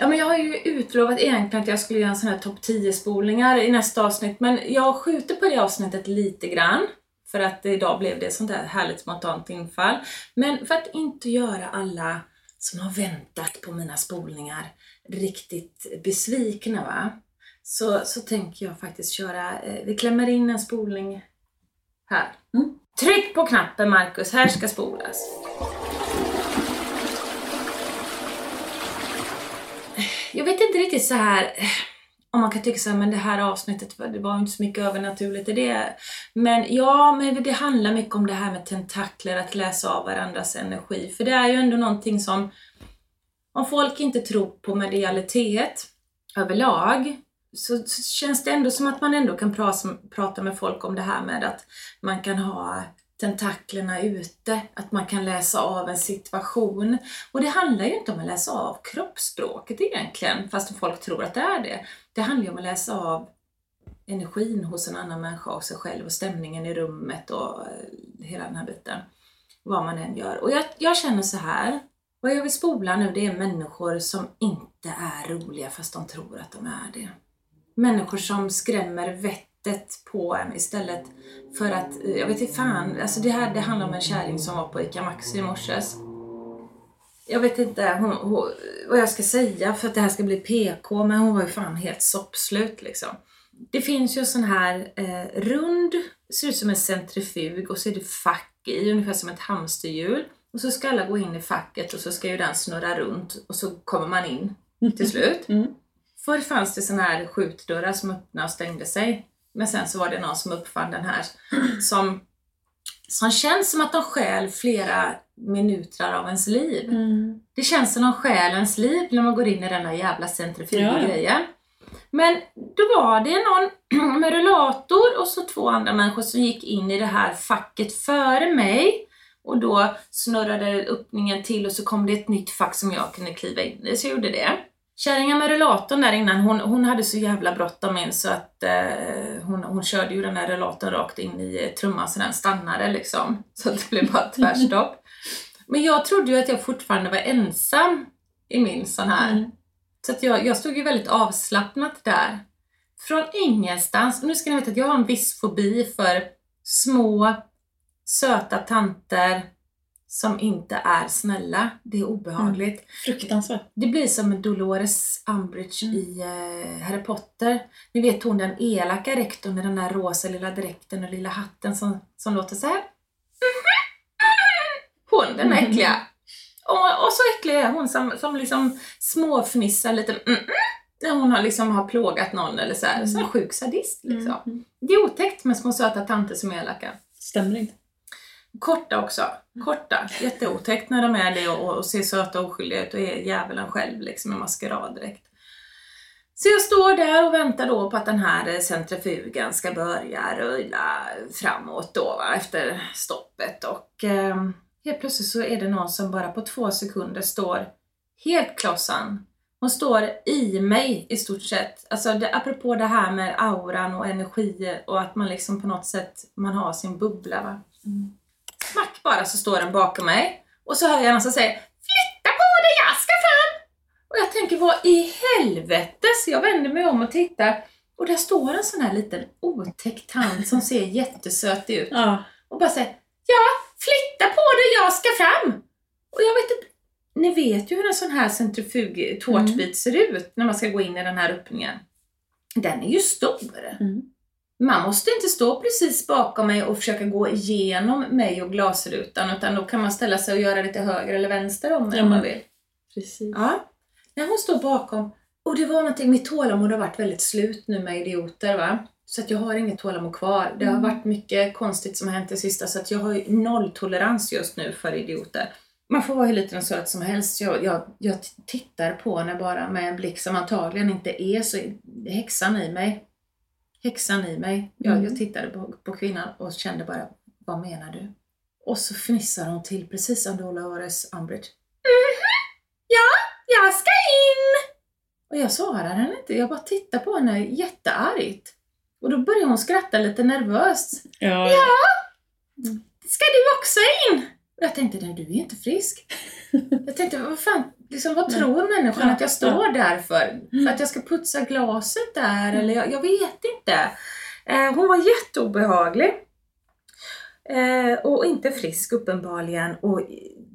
Ja, men jag har ju utlovat egentligen att jag skulle göra en sån här topp 10 spolningar i nästa avsnitt, men jag skjuter på det avsnittet lite grann. För att idag blev det sånt här härligt spontant infall. Men för att inte göra alla som har väntat på mina spolningar riktigt besvikna va. Så, så tänker jag faktiskt köra, eh, vi klämmer in en spolning Här. Mm. Tryck på knappen Marcus, här ska spolas. Jag vet inte riktigt så här eh, om man kan tycka så här, men det här avsnittet, det var inte så mycket övernaturligt i det. Men ja, men det handlar mycket om det här med tentakler, att läsa av varandras energi. För det är ju ändå någonting som, om folk inte tror på medialitet överlag, så så känns det ändå som att man ändå kan prata, prata med folk om det här med att man kan ha tentaklerna ute, att man kan läsa av en situation. Och det handlar ju inte om att läsa av kroppsspråket egentligen, fast folk tror att det är det. Det handlar ju om att läsa av energin hos en annan människa och sig själv och stämningen i rummet och eh, hela den här biten. Vad man än gör. Och jag, jag känner så här. Vad jag vill spola nu det är människor som inte är roliga fast de tror att de är det. Människor som skrämmer vettet på en istället för att, jag vet inte fan, alltså det här det handlar om en kärring som var på ICA Maxi i morses. Jag vet inte hon, hon, vad jag ska säga för att det här ska bli PK, men hon var ju fan helt soppslut liksom. Det finns ju en sån här eh, rund, ser ut som en centrifug och så är det fack i, ungefär som ett hamsterhjul. Och så ska alla gå in i facket och så ska ju den snurra runt och så kommer man in till slut. Mm. Förr fanns det såna här skjutdörrar som öppnade och stängde sig. Men sen så var det någon som uppfann den här som, som känns som att de stjäl flera minuter av ens liv. Mm. Det känns som de stjäl ens liv när man går in i den här jävla centrifugegrejen. Men då var det någon med rullator och så två andra människor som gick in i det här facket före mig. Och då snurrade öppningen till och så kom det ett nytt fack som jag kunde kliva in i, så jag gjorde det. Kärringen med rullatorn där innan, hon, hon hade så jävla bråttom in så att eh, hon, hon körde ju den här rullatorn rakt in i eh, trumman så den stannade liksom. Så det blev bara tvärstopp. Men jag trodde ju att jag fortfarande var ensam i min sån här. Mm. Så att jag, jag stod ju väldigt avslappnat där. Från ingenstans. Och nu ska ni veta att jag har en viss fobi för små, söta tanter som inte är snälla. Det är obehagligt. Fruktansvärt. Det blir som Dolores Umbridge Mm. i eh, Harry Potter. Ni vet hon den elaka rektorn med den där rosa lilla dräkten och lilla hatten som, som låter så här. Hon, den äckliga. Och, och så äcklig är hon som, som liksom småfnissar lite mm, mm, när hon har, liksom har plågat någon eller så här. Som en sjuk sadist liksom. Mm. Det är otäckt med små söta tanter som är elaka. Stämmer inte. Korta också. Korta. Jätteotäckt när de är det och, och ser söta och oskyldiga ut och är djävulen själv liksom i maskeraddräkt. Så jag står där och väntar då på att den här eh, centrifugen ska börja rulla framåt då va, efter stoppet och eh, helt plötsligt så är det någon som bara på två sekunder står helt klossan. Hon står i mig i stort sett. Alltså det, apropå det här med auran och energier och att man liksom på något sätt man har sin bubbla va. Smack bara så står den bakom mig. Och så hör jag någon som säger Flytta på dig, jag ska fram! Och jag tänker vad i helvete? Så jag vänder mig om och tittar. Och där står en sån här liten otäck tant som ser jättesöt ut. Ja. Och bara säger Ja, flytta på dig, jag ska fram! Och jag vet inte, ni vet ju hur en sån här centrifug tårtbit ser ut när man ska gå in i den här öppningen. Den är ju stor. Mm. Man måste inte stå precis bakom mig och försöka gå igenom mig och glasrutan utan då kan man ställa sig och göra lite höger eller vänster om mig Ja, om man vill. Precis. Ja. När hon står bakom, och det var någonting, mitt tålamod har varit väldigt slut nu med idioter va. Så att jag har inget tålamod kvar. Det har varit mycket konstigt som har hänt det sista så att jag har ju nolltolerans just nu för idioter. Man får vara hur liten och söt som helst. Jag, jag, jag tittar på henne bara med en blick som antagligen inte är så häxan i mig. Häxan i mig. Jag, Mm. jag tittade på, på kvinnan och kände bara, vad menar du? Och så fnissar hon till precis som Dolores Umbridge. Ja, jag ska in! Och jag svarar henne inte, jag bara tittar på henne jätteargt. Och då börjar hon skratta lite nervöst. Ja. Ska du också in? Och jag tänkte, nej du är inte frisk. Jag tänkte, vad fan, liksom, vad Nej. tror människan att jag står där för? För att jag ska putsa glaset där eller jag, jag vet inte. Eh, hon var jätteobehaglig. Eh, och inte frisk uppenbarligen och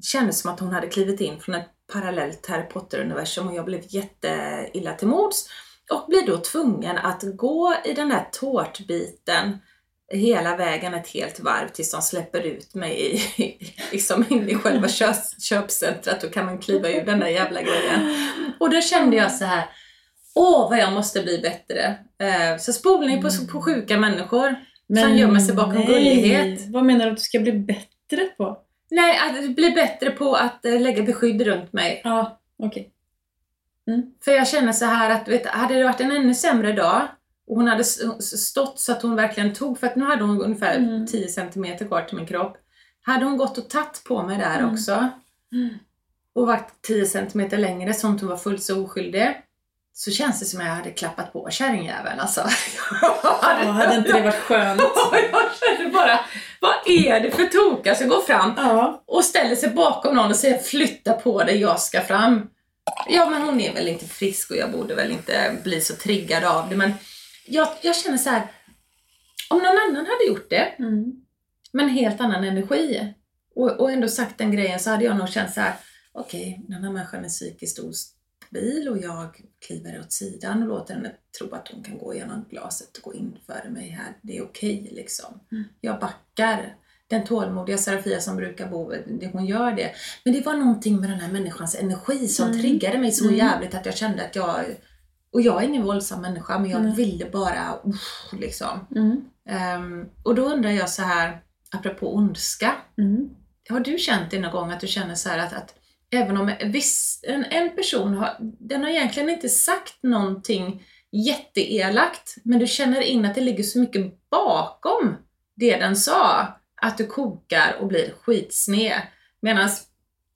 kändes som att hon hade klivit in från ett parallellt Harry Potter-universum och jag blev jätteilla till mods och blir då tvungen att gå i den där tårtbiten hela vägen ett helt varv tills de släpper ut mig i, liksom in i själva köp, köpcentret. Då kan man kliva ur den där jävla grejen. Och då kände jag så här. Åh, vad jag måste bli bättre. Eh, så spolning på, på sjuka människor som gömmer sig bakom nej. gullighet. Vad menar du att du ska bli bättre på? Nej, att bli bättre på att eh, lägga beskydd runt mig. Ja, okej. För jag känner så här att, vet, hade det varit en ännu sämre dag och hon hade stått så att hon verkligen tog, för att nu hade hon ungefär Mm. 10 cm kvar till min kropp. Hade hon gått och tagit på mig där Mm. också och varit 10 cm längre så att hon var fullt så oskyldig så känns det som att jag hade klappat på kärringjäveln alltså. Ja, hade inte det varit skönt? jag kände bara, vad är det för toka som går fram Ja. och ställer sig bakom någon och säger flytta på dig, jag ska fram. Ja men hon är väl inte frisk och jag borde väl inte bli så triggad av det men jag, jag känner så här. om någon annan hade gjort det Mm. med en helt annan energi och, och ändå sagt den grejen så hade jag nog känt så här. okej den här människan är psykiskt ostabil och jag kliver åt sidan och låter henne tro att hon kan gå igenom glaset och gå in före mig här. Det är okej liksom. Jag backar. Den tålmodiga Serafia som brukar bo, hon gör det. Men det var någonting med den här människans energi som triggade mig så jävligt att jag kände att jag, och jag är ingen våldsam människa men jag ville bara, usch, liksom. Mm. Ehm, och då undrar jag så här, apropå ondska. Mm. Har du känt det någon gång att du känner så här att, att även om en viss, en, en person har, den har egentligen inte sagt någonting jätteelakt, men du känner in att det ligger så mycket bakom det den sa, att du kokar och blir skitsned. Medan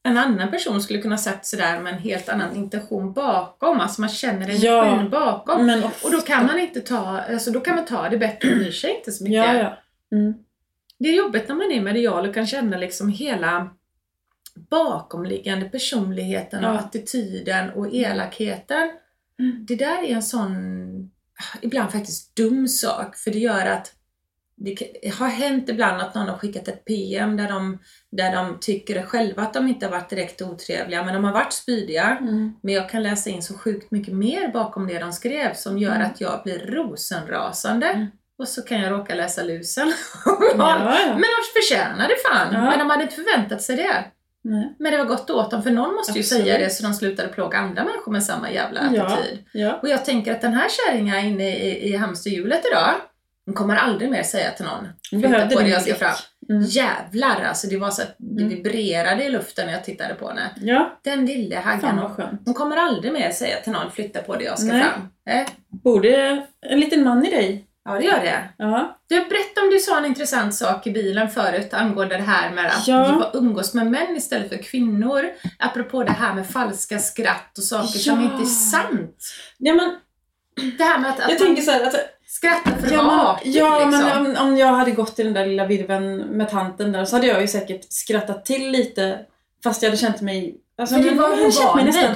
en annan person skulle kunna sagt sådär med en helt annan intention bakom, alltså man känner energin Ja, bakom. Men Och då kan man inte ta, alltså då kan man ta det bättre och bryr sig inte så mycket. Ja, ja. Mm. Det är jobbigt när man är medial och kan känna liksom hela bakomliggande personligheten och attityden och elakheten. Det där är en sån, ibland faktiskt dum sak, för det gör att det har hänt ibland att någon har skickat ett PM där de, där de tycker själva att de inte har varit direkt otrevliga, men de har varit spydiga. Mm. Men jag kan läsa in så sjukt mycket mer bakom det de skrev som gör att jag blir rosenrasande. Mm. Och så kan jag råka läsa lusen. Ja. Men de förtjänar det fan. Ja. Men de hade inte förväntat sig det. Nej. Men det var gott åt dem, för någon måste ju Absolut. säga det så de slutade plåga andra människor med samma jävla attityd. Ja. Och jag tänker att den här kärringen inne i, i hamsterhjulet idag, hon kommer aldrig mer säga till någon flytta på det din jag ska fram. Mm. Jävlar alltså, det var så att det Mm. vibrerade i luften när jag tittade på henne. Ja, Den lille haggan. Hon kommer aldrig mer säga till någon flytta på det jag ska Nej. fram. Eh? Borde en liten man i dig? Ja, det gör det. Ja. Du, berätta om du sa en intressant sak i bilen förut angående det här med att Ja. umgås med män istället för kvinnor. Apropå det här med falska skratt och saker som Ja. inte är sant. ja men, Det här med att, att jag man tänker så här, att skrattar för Ja, men, ja liksom. men om, om jag hade gått i den där lilla virven med tanten där så hade jag ju säkert skrattat till lite fast jag hade känt mig... Alltså, det men var jag hade känt mig nästan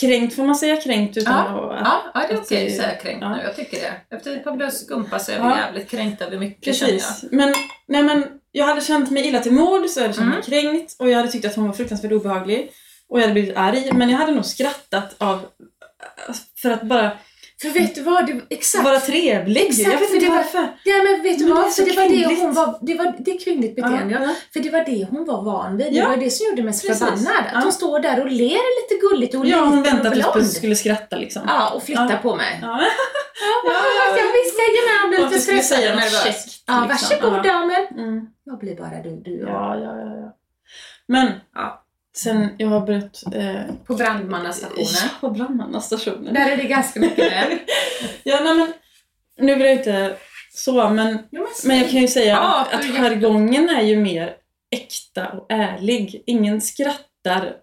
kränkt, får man säga kränkt utan Ja, att... ja, ja, det är okej det- att säga kränkt ja. nu. Jag tycker det. Efter ett par blös skumpa så är vi Ja. jävligt kränkta över mycket känner jag. Precis. Men, nej, men jag hade känt mig illa till mods, jag hade känt Mm. mig kränkt och jag hade tyckt att hon var fruktansvärt obehaglig. Och jag hade blivit arg, men jag hade nog skrattat av... För att bara För vet du vad? Det, exakt. vara trevlig. Exakt, jag vet inte det var- varför. Ja men vet du Men det vad? så För det var det hon var, det var det kvinnligt beteende. Ja, Ja, ja. För det var det hon var van vid. Det Ja. var det som gjorde mig så förbannad. Att Ja. hon står där och ler lite gulligt och Ja, hon väntade att du skulle skratta liksom. Ja, och flytta Ja. på mig. Ja. Ja, jag visste jajamän, jag blev Och att lite stressad och nervös. käckt, Ja, liksom. varsågod Ja. damen. Mm. Jag blir bara du, du och Ja, ja, ja, ja. Men Ja. Sen jag har börjat... Eh, På brandmannastationen. på brandmannastationen. Där är det ganska mycket män. Ja, nej men... Nu vill jag inte så, men, men jag kan ju säga Ja, att, att jargongen är ju mer äkta och ärlig. Ingen skrattar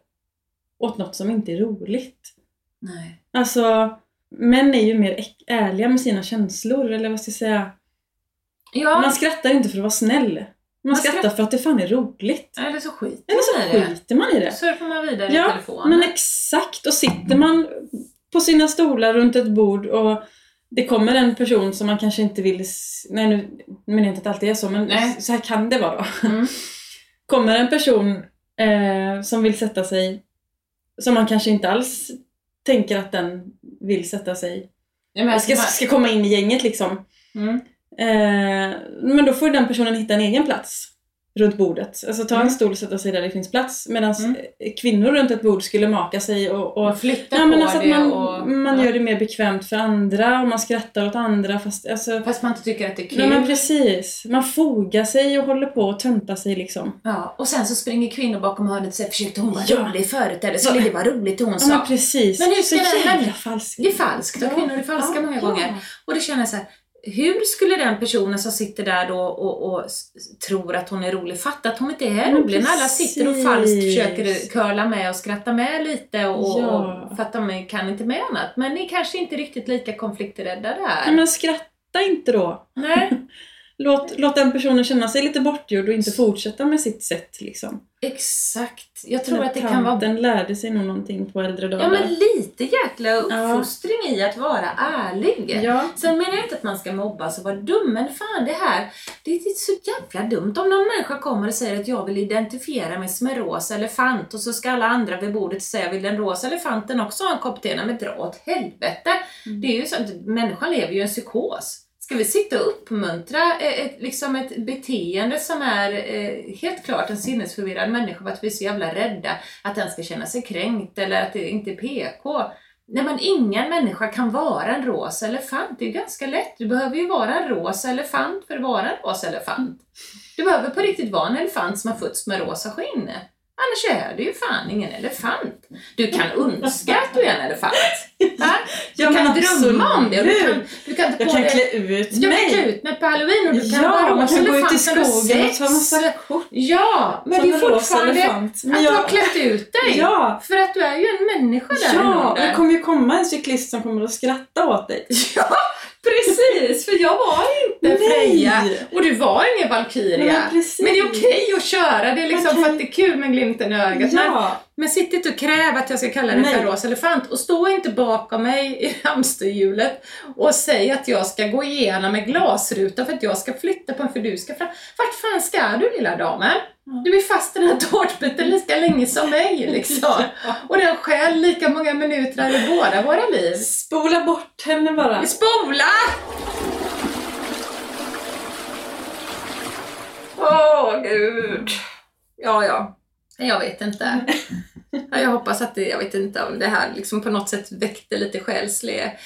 åt något som inte är roligt. Nej. Alltså, män är ju mer ärliga med sina känslor, eller vad ska jag säga? Ja, Man skrattar inte för att vara snäll. Man, Man skrattar skratt- för att det fan är roligt. eller så skiter Eller så man i det. skiter man i det. Surfar man vidare i Ja, telefonen. men exakt. Och sitter man på sina stolar runt ett bord och det kommer en person som man kanske inte vill... Nej, nu menar jag inte att det alltid är så, men Nej. så här kan det vara då. Mm. Kommer en person eh, som vill sätta sig, som man kanske inte alls tänker att den vill sätta sig, Ja, men ska, alltså, ska komma in i gänget liksom. mm. Eh, men då får den personen hitta en egen plats runt bordet. Alltså ta en stol och sätta sig där det finns plats. Medan Mm. kvinnor runt ett bord skulle maka sig och, och flytta Ja på men alltså det man, och... man ja. gör det mer bekvämt för andra och man skrattar åt andra fast alltså... Fast man inte tycker att det är kul. Nej men precis. Man fogar sig och håller på och töntar sig liksom. Ja, och sen så springer kvinnor bakom hörnet och säger försökte hon vara Ja. rolig förut eller skulle det vara roligt det hon Ja sa? men precis. Men hur ska Så det här- jävla falskt. Det är falskt och kvinnor är falska Ja, många ja. gånger. Och det känner jag så här, hur skulle den personen som sitter där då och, och tror att hon är rolig fatta att hon inte är rolig när alla sitter och falskt försöker curla med och skratta med lite och, Ja. och fattar mig kan inte med annat. Men ni är kanske inte riktigt lika konflikträdda där. Men skratta inte då. Nej, Låt, låt den personen känna sig lite bortgjord och inte fortsätta med sitt sätt liksom. exakt. Jag tror Den att det kan vara tanten lärde sig nog någonting på äldre dagar. Ja men lite jäkla uppfostring i att vara ärlig. Ja. Sen menar jag inte att man ska mobbas och vara dum, men fan det här, det är så jävla dumt. Om någon människa kommer och säger att jag vill identifiera mig som en rosa elefant och så ska alla andra vid bordet säga vill den rosa elefanten också ha en kopp te? Nej, Men dra åt helvete! Mm. Det är ju så att människan lever ju i en psykos. Ska vi sitta och uppmuntra eh, ett, liksom ett beteende som är eh, helt klart en sinnesförvirrad människa för att vi är så jävla rädda att den ska känna sig kränkt eller att det inte är PK? Nej men ingen människa kan vara en rosa elefant. Det är ganska lätt. Du behöver ju vara en rosa elefant för att vara en rosa elefant. Du behöver på riktigt vara en elefant som har fötts med rosa skinn. Annars är du ju fan ingen elefant. Du kan önska att du är en elefant. Va? Du Ja, kan men drömma om det. och Du kan, absolut. du kan Jag kan klä ut du kan klä mig. ut mig på halloween och du kan Ja, vara man kan gå ut i du skogen och sex. ta massa kort. Ja, men det är fortfarande elefant. Att du jag- har klätt ut dig. Ja. För att du är ju en människa där Ja, och det kommer ju komma en cyklist som kommer att skratta åt dig. Ja, precis! För jag var inte Nej. Freja och du var ingen Valkyria. Men. Men det är okej att köra, det är liksom Okej. för att det är kul med glimten i ögat. Men, Ja. men sitt inte och kräv att jag ska kalla dig för rosa elefant och stå inte bakom mig i hamsterhjulet och säg att jag ska gå igenom en glasruta för att jag ska flytta på en för du ska fram. Vart fan ska du lilla damen? Du är fast i den här tårtbiten lika länge som mig liksom. Och den stjäl lika många minuter i båda våra liv. Spola bort henne bara. Spola! Åh, gud. Ja, ja. Jag vet inte. Ja, Jag hoppas att det, jag vet inte om det här liksom på något sätt väckte lite själslig...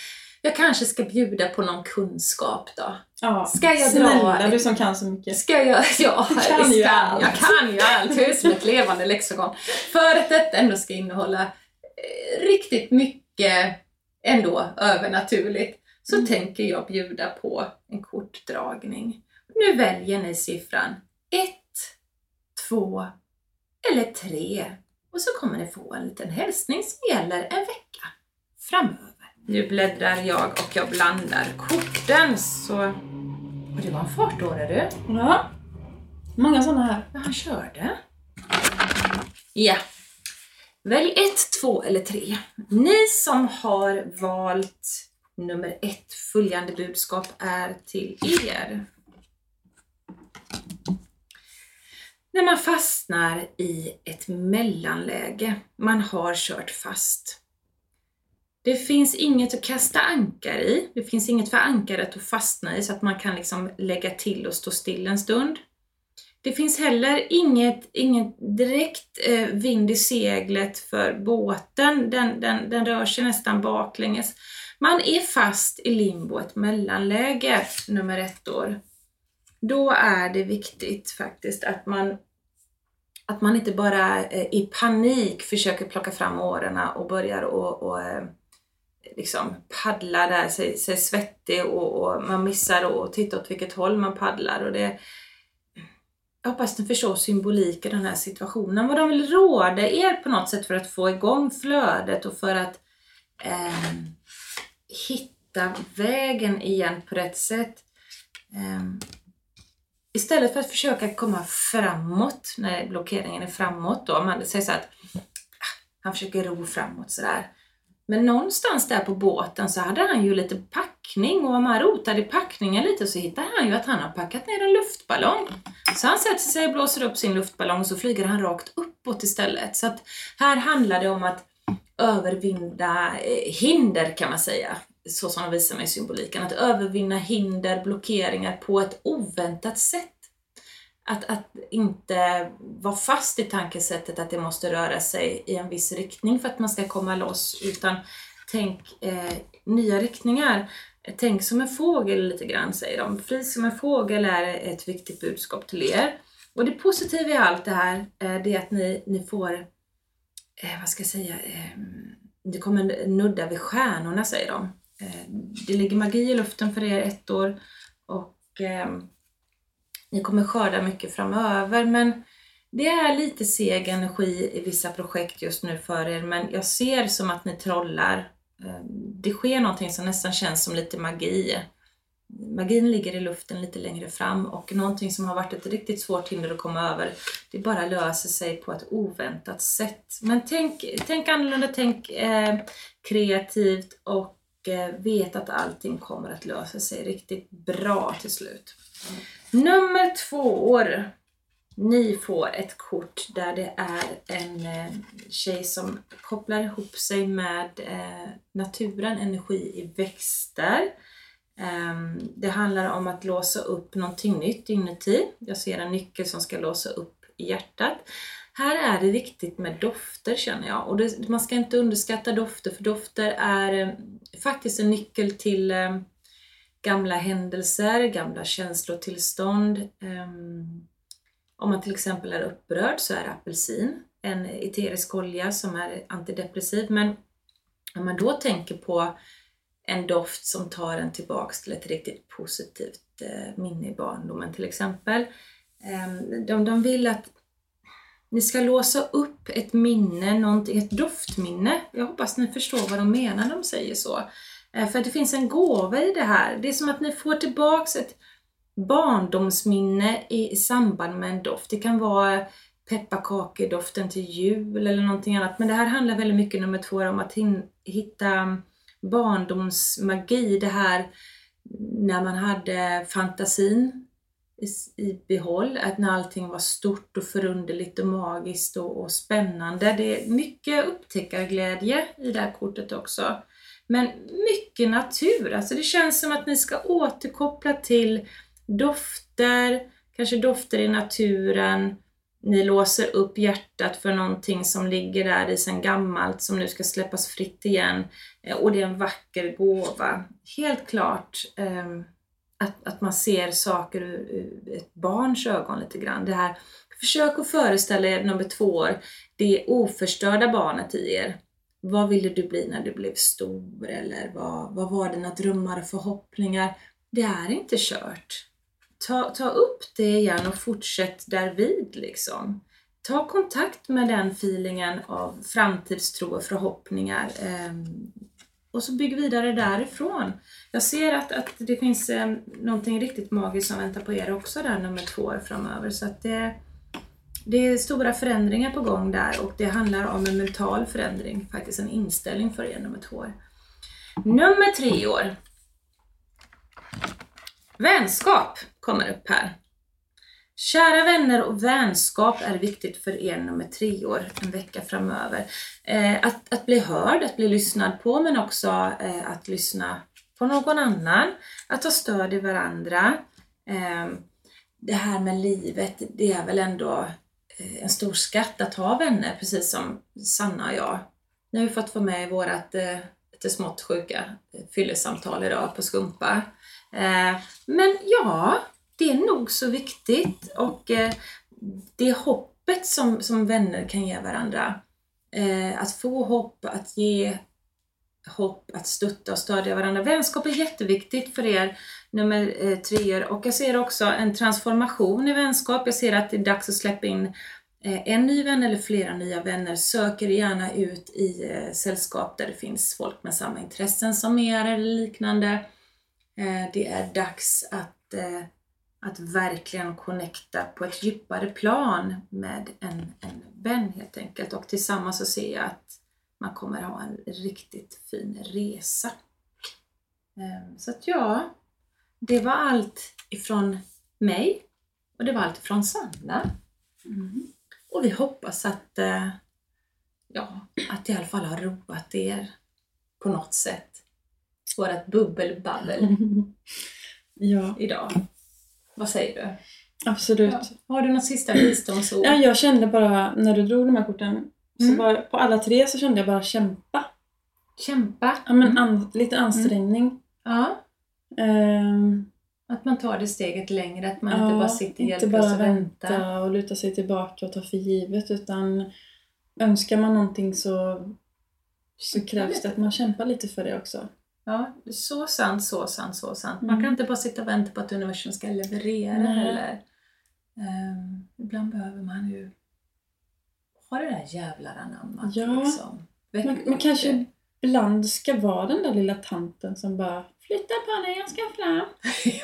Jag kanske ska bjuda på någon kunskap då. Ja. Ska jag dra Snälla du som kan så mycket. Ska jag? Ja, Du kan ju kan allt. jag. kan ju allt. Jag är som ett levande lexikon. För att detta ändå ska innehålla eh, riktigt mycket ändå övernaturligt så Mm. tänker jag bjuda på en kortdragning. Nu väljer ni siffran 1, 2 eller 3 och så kommer ni få en liten hälsning som gäller en vecka framöver. Nu bläddrar jag och jag blandar korten så... Och det var en fartåre du. Ja. Många sådana här. Ja, han körde. Ja. Välj ett, två eller tre. Ni som har valt nummer ett, följande budskap är till er. När man fastnar i ett mellanläge, man har kört fast. Det finns inget att kasta ankar i, det finns inget för ankaret att fastna i så att man kan liksom lägga till och stå still en stund. Det finns heller inget, inget direkt eh, vind i seglet för båten. Den, den, den rör sig nästan baklänges. Man är fast i limbo, ett mellanläge, nummer ett år. Då är det viktigt faktiskt att man, att man inte bara eh, i panik försöker plocka fram årorna och börjar och, och eh, liksom paddla där, sig, sig svettig och, och man missar att titta åt vilket håll man paddlar. Och det, jag hoppas ni förstår symboliken i den här situationen. Vad de vill råda er på något sätt för att få igång flödet och för att eh, hitta vägen igen på rätt sätt. Eh, istället för att försöka komma framåt, när blockeringen är framåt då, man säger så att ah, han försöker ro framåt sådär. Men någonstans där på båten så hade han ju lite packning och om han rotade i packningen lite så hittade han ju att han har packat ner en luftballong. Så han sätter sig och blåser upp sin luftballong och så flyger han rakt uppåt istället. Så att här handlar det om att övervinna eh, hinder kan man säga. så som de visar mig i symboliken, att övervinna hinder, blockeringar på ett oväntat sätt. Att, att inte vara fast i tankesättet att det måste röra sig i en viss riktning för att man ska komma loss, utan tänk eh, nya riktningar. Tänk som en fågel lite grann, säger de. Fri som en fågel är ett viktigt budskap till er. Och det positiva i allt det här, eh, det är att ni, ni får, eh, vad ska jag säga, eh, ni kommer nudda vid stjärnorna, säger de. Eh, det ligger magi i luften för er ett år och eh, ni kommer skörda mycket framöver, men det är lite seg energi i vissa projekt just nu för er, men jag ser som att ni trollar. Ehm, det sker någonting som nästan känns som lite magi. Magin ligger i luften lite längre fram och någonting som har varit ett riktigt svårt hinder att komma över, det bara löser sig på ett oväntat sätt. Men tänk, tänk annorlunda, tänk eh, kreativt och eh, vet att allting kommer att lösa sig riktigt bra till slut. Nummer två år. Ni får ett kort där det är en eh, tjej som kopplar ihop sig med eh, naturen, energi i växter. Ehm, det handlar om att låsa upp någonting nytt inuti. Jag ser en nyckel som ska låsa upp hjärtat. Här är det viktigt med dofter känner jag. Och det, man ska inte underskatta dofter, för dofter är eh, faktiskt en nyckel till eh, gamla händelser, gamla känslotillstånd. Um, om man till exempel är upprörd så är apelsin en eterisk olja som är antidepressiv. Men om man då tänker på en doft som tar en tillbaks till ett riktigt positivt eh, minne i barndomen till exempel. Ehm, de, de vill att ni ska låsa upp ett minne, ett doftminne. Jag hoppas ni förstår vad de menar när de säger så. Eh, för det finns en gåva i det här. Det är som att ni får tillbaks ett barndomsminne i, samband med en doft. Det kan vara pepparkakedoften till jul eller någonting annat. Men det här handlar väldigt mycket, nummer två, om att hitta barndomsmagi. Det här när man hade fantasin i behåll, att när allting var stort och förunderligt och magiskt och, och spännande. Det är mycket upptäckarglädje i det här kortet också. Men mycket natur, alltså det känns som att ni ska återkoppla till dofter, kanske dofter i naturen, ni låser upp hjärtat för någonting som ligger där i sedan gammalt som nu ska släppas fritt igen. Eh, och det är en vacker gåva. Helt klart eh, att, att man ser saker ur, ur ett barns ögon lite grann. Det här, försök att föreställa er nummer två år, det oförstörda barnet i er. Vad ville du bli när du blev stor? Eller vad, vad var dina drömmar och förhoppningar? Det är inte kört. Ta, ta upp det igen och fortsätt därvid liksom. Ta kontakt med den feelingen av framtidstro och förhoppningar eh, och så bygg vidare därifrån. Jag ser att, att det finns eh, någonting riktigt magiskt som väntar på er också där nummer två år framöver. Så att det, det är stora förändringar på gång där och det handlar om en mental förändring, faktiskt en inställning för er nummer två. Nummer tre år. Vänskap kommer upp här. Kära vänner och vänskap är viktigt för er nummer tre år, en vecka framöver. Eh, att, att bli hörd, att bli lyssnad på, men också eh, att lyssna på någon annan. Att ta stöd i varandra. Eh, det här med livet, det är väl ändå Eh, en stor skatt att ha vänner, precis som Sanna och jag. Nu har vi fått vara med i vårt eh, lite smått sjuka eh, fyllesamtal idag på Skumpa. Eh, men ja, det är nog så viktigt och eh, det hoppet som, som vänner kan ge varandra. Eh, att få hopp, att ge hopp, att stötta och stödja varandra. Vänskap är jätteviktigt för er nummer eh, tre och jag ser också en transformation i vänskap. Jag ser att det är dags att släppa in eh, en ny vän eller flera nya vänner. Söker gärna ut i eh, sällskap där det finns folk med samma intressen som er eller liknande. Eh, det är dags att att verkligen connecta på ett djupare plan med en, en vän helt enkelt. Och tillsammans så ser jag att man kommer ha en riktigt fin resa. Ehm, så att ja, det var allt ifrån mig och det var allt ifrån Sanna. Mm. Och vi hoppas att, eh, ja, att i alla fall har roat er på något sätt. vårat bubbelbabbel Ja, idag. Vad säger du? absolut. Ja. Har du något sista visdomsord? Ja, jag kände bara, när du drog de här korten, så Mm. bara, på alla tre så kände jag bara kämpa. Kämpa. Ja, men Mm. an, lite ansträngning. Ja. Ehm, Att man tar det steget längre, att man ja, inte bara sitter inte bara och väntar. vänta och luta sig tillbaka och ta för givet utan önskar man någonting så, så krävs det att man kämpar lite för det också. Ja, så sant, så sant, så sant. Man Mm. kan inte bara sitta och vänta på att universum ska leverera Nej. heller. Ehm, ibland behöver man ju ha det där jävlar anammat. Ja. Liksom. Väck Man, kanske ibland ska vara den där lilla tanten som bara flytta på dig, jag ska fram.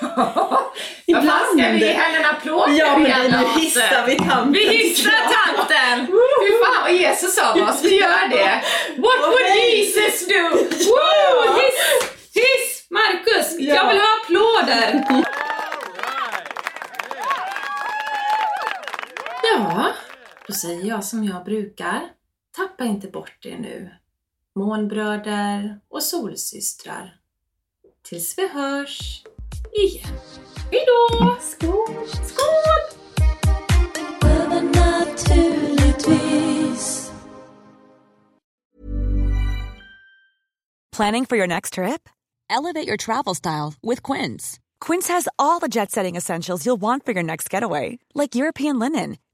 Ja, vad fan ska vi ge henne en applåd Ja, men nu hissar vi tanten. Vi hissar tanten! Fy fan vad Jesus sa oss, vi gör det! What would. Jesus do? Woo! Hiss! Hiss! Marcus, Ja. jag vill ha applåder! Ja, då säger jag som jag brukar. Tappa inte bort det nu. Månbröder och solsystrar. Tills vi hörs igen. Hejdå! Skål! Skål! Planning for your next trip? Elevate your travel style with Quince. Quince has all the jet setting essentials you'll want for your next getaway, like European linen,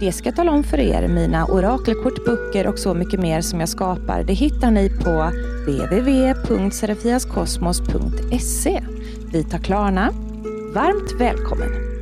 Det ska jag tala om för er. Mina orakelkort, böcker och så mycket mer som jag skapar, det hittar ni på www.serafiaskosmos.se. Vi tar Klarna. Varmt välkommen!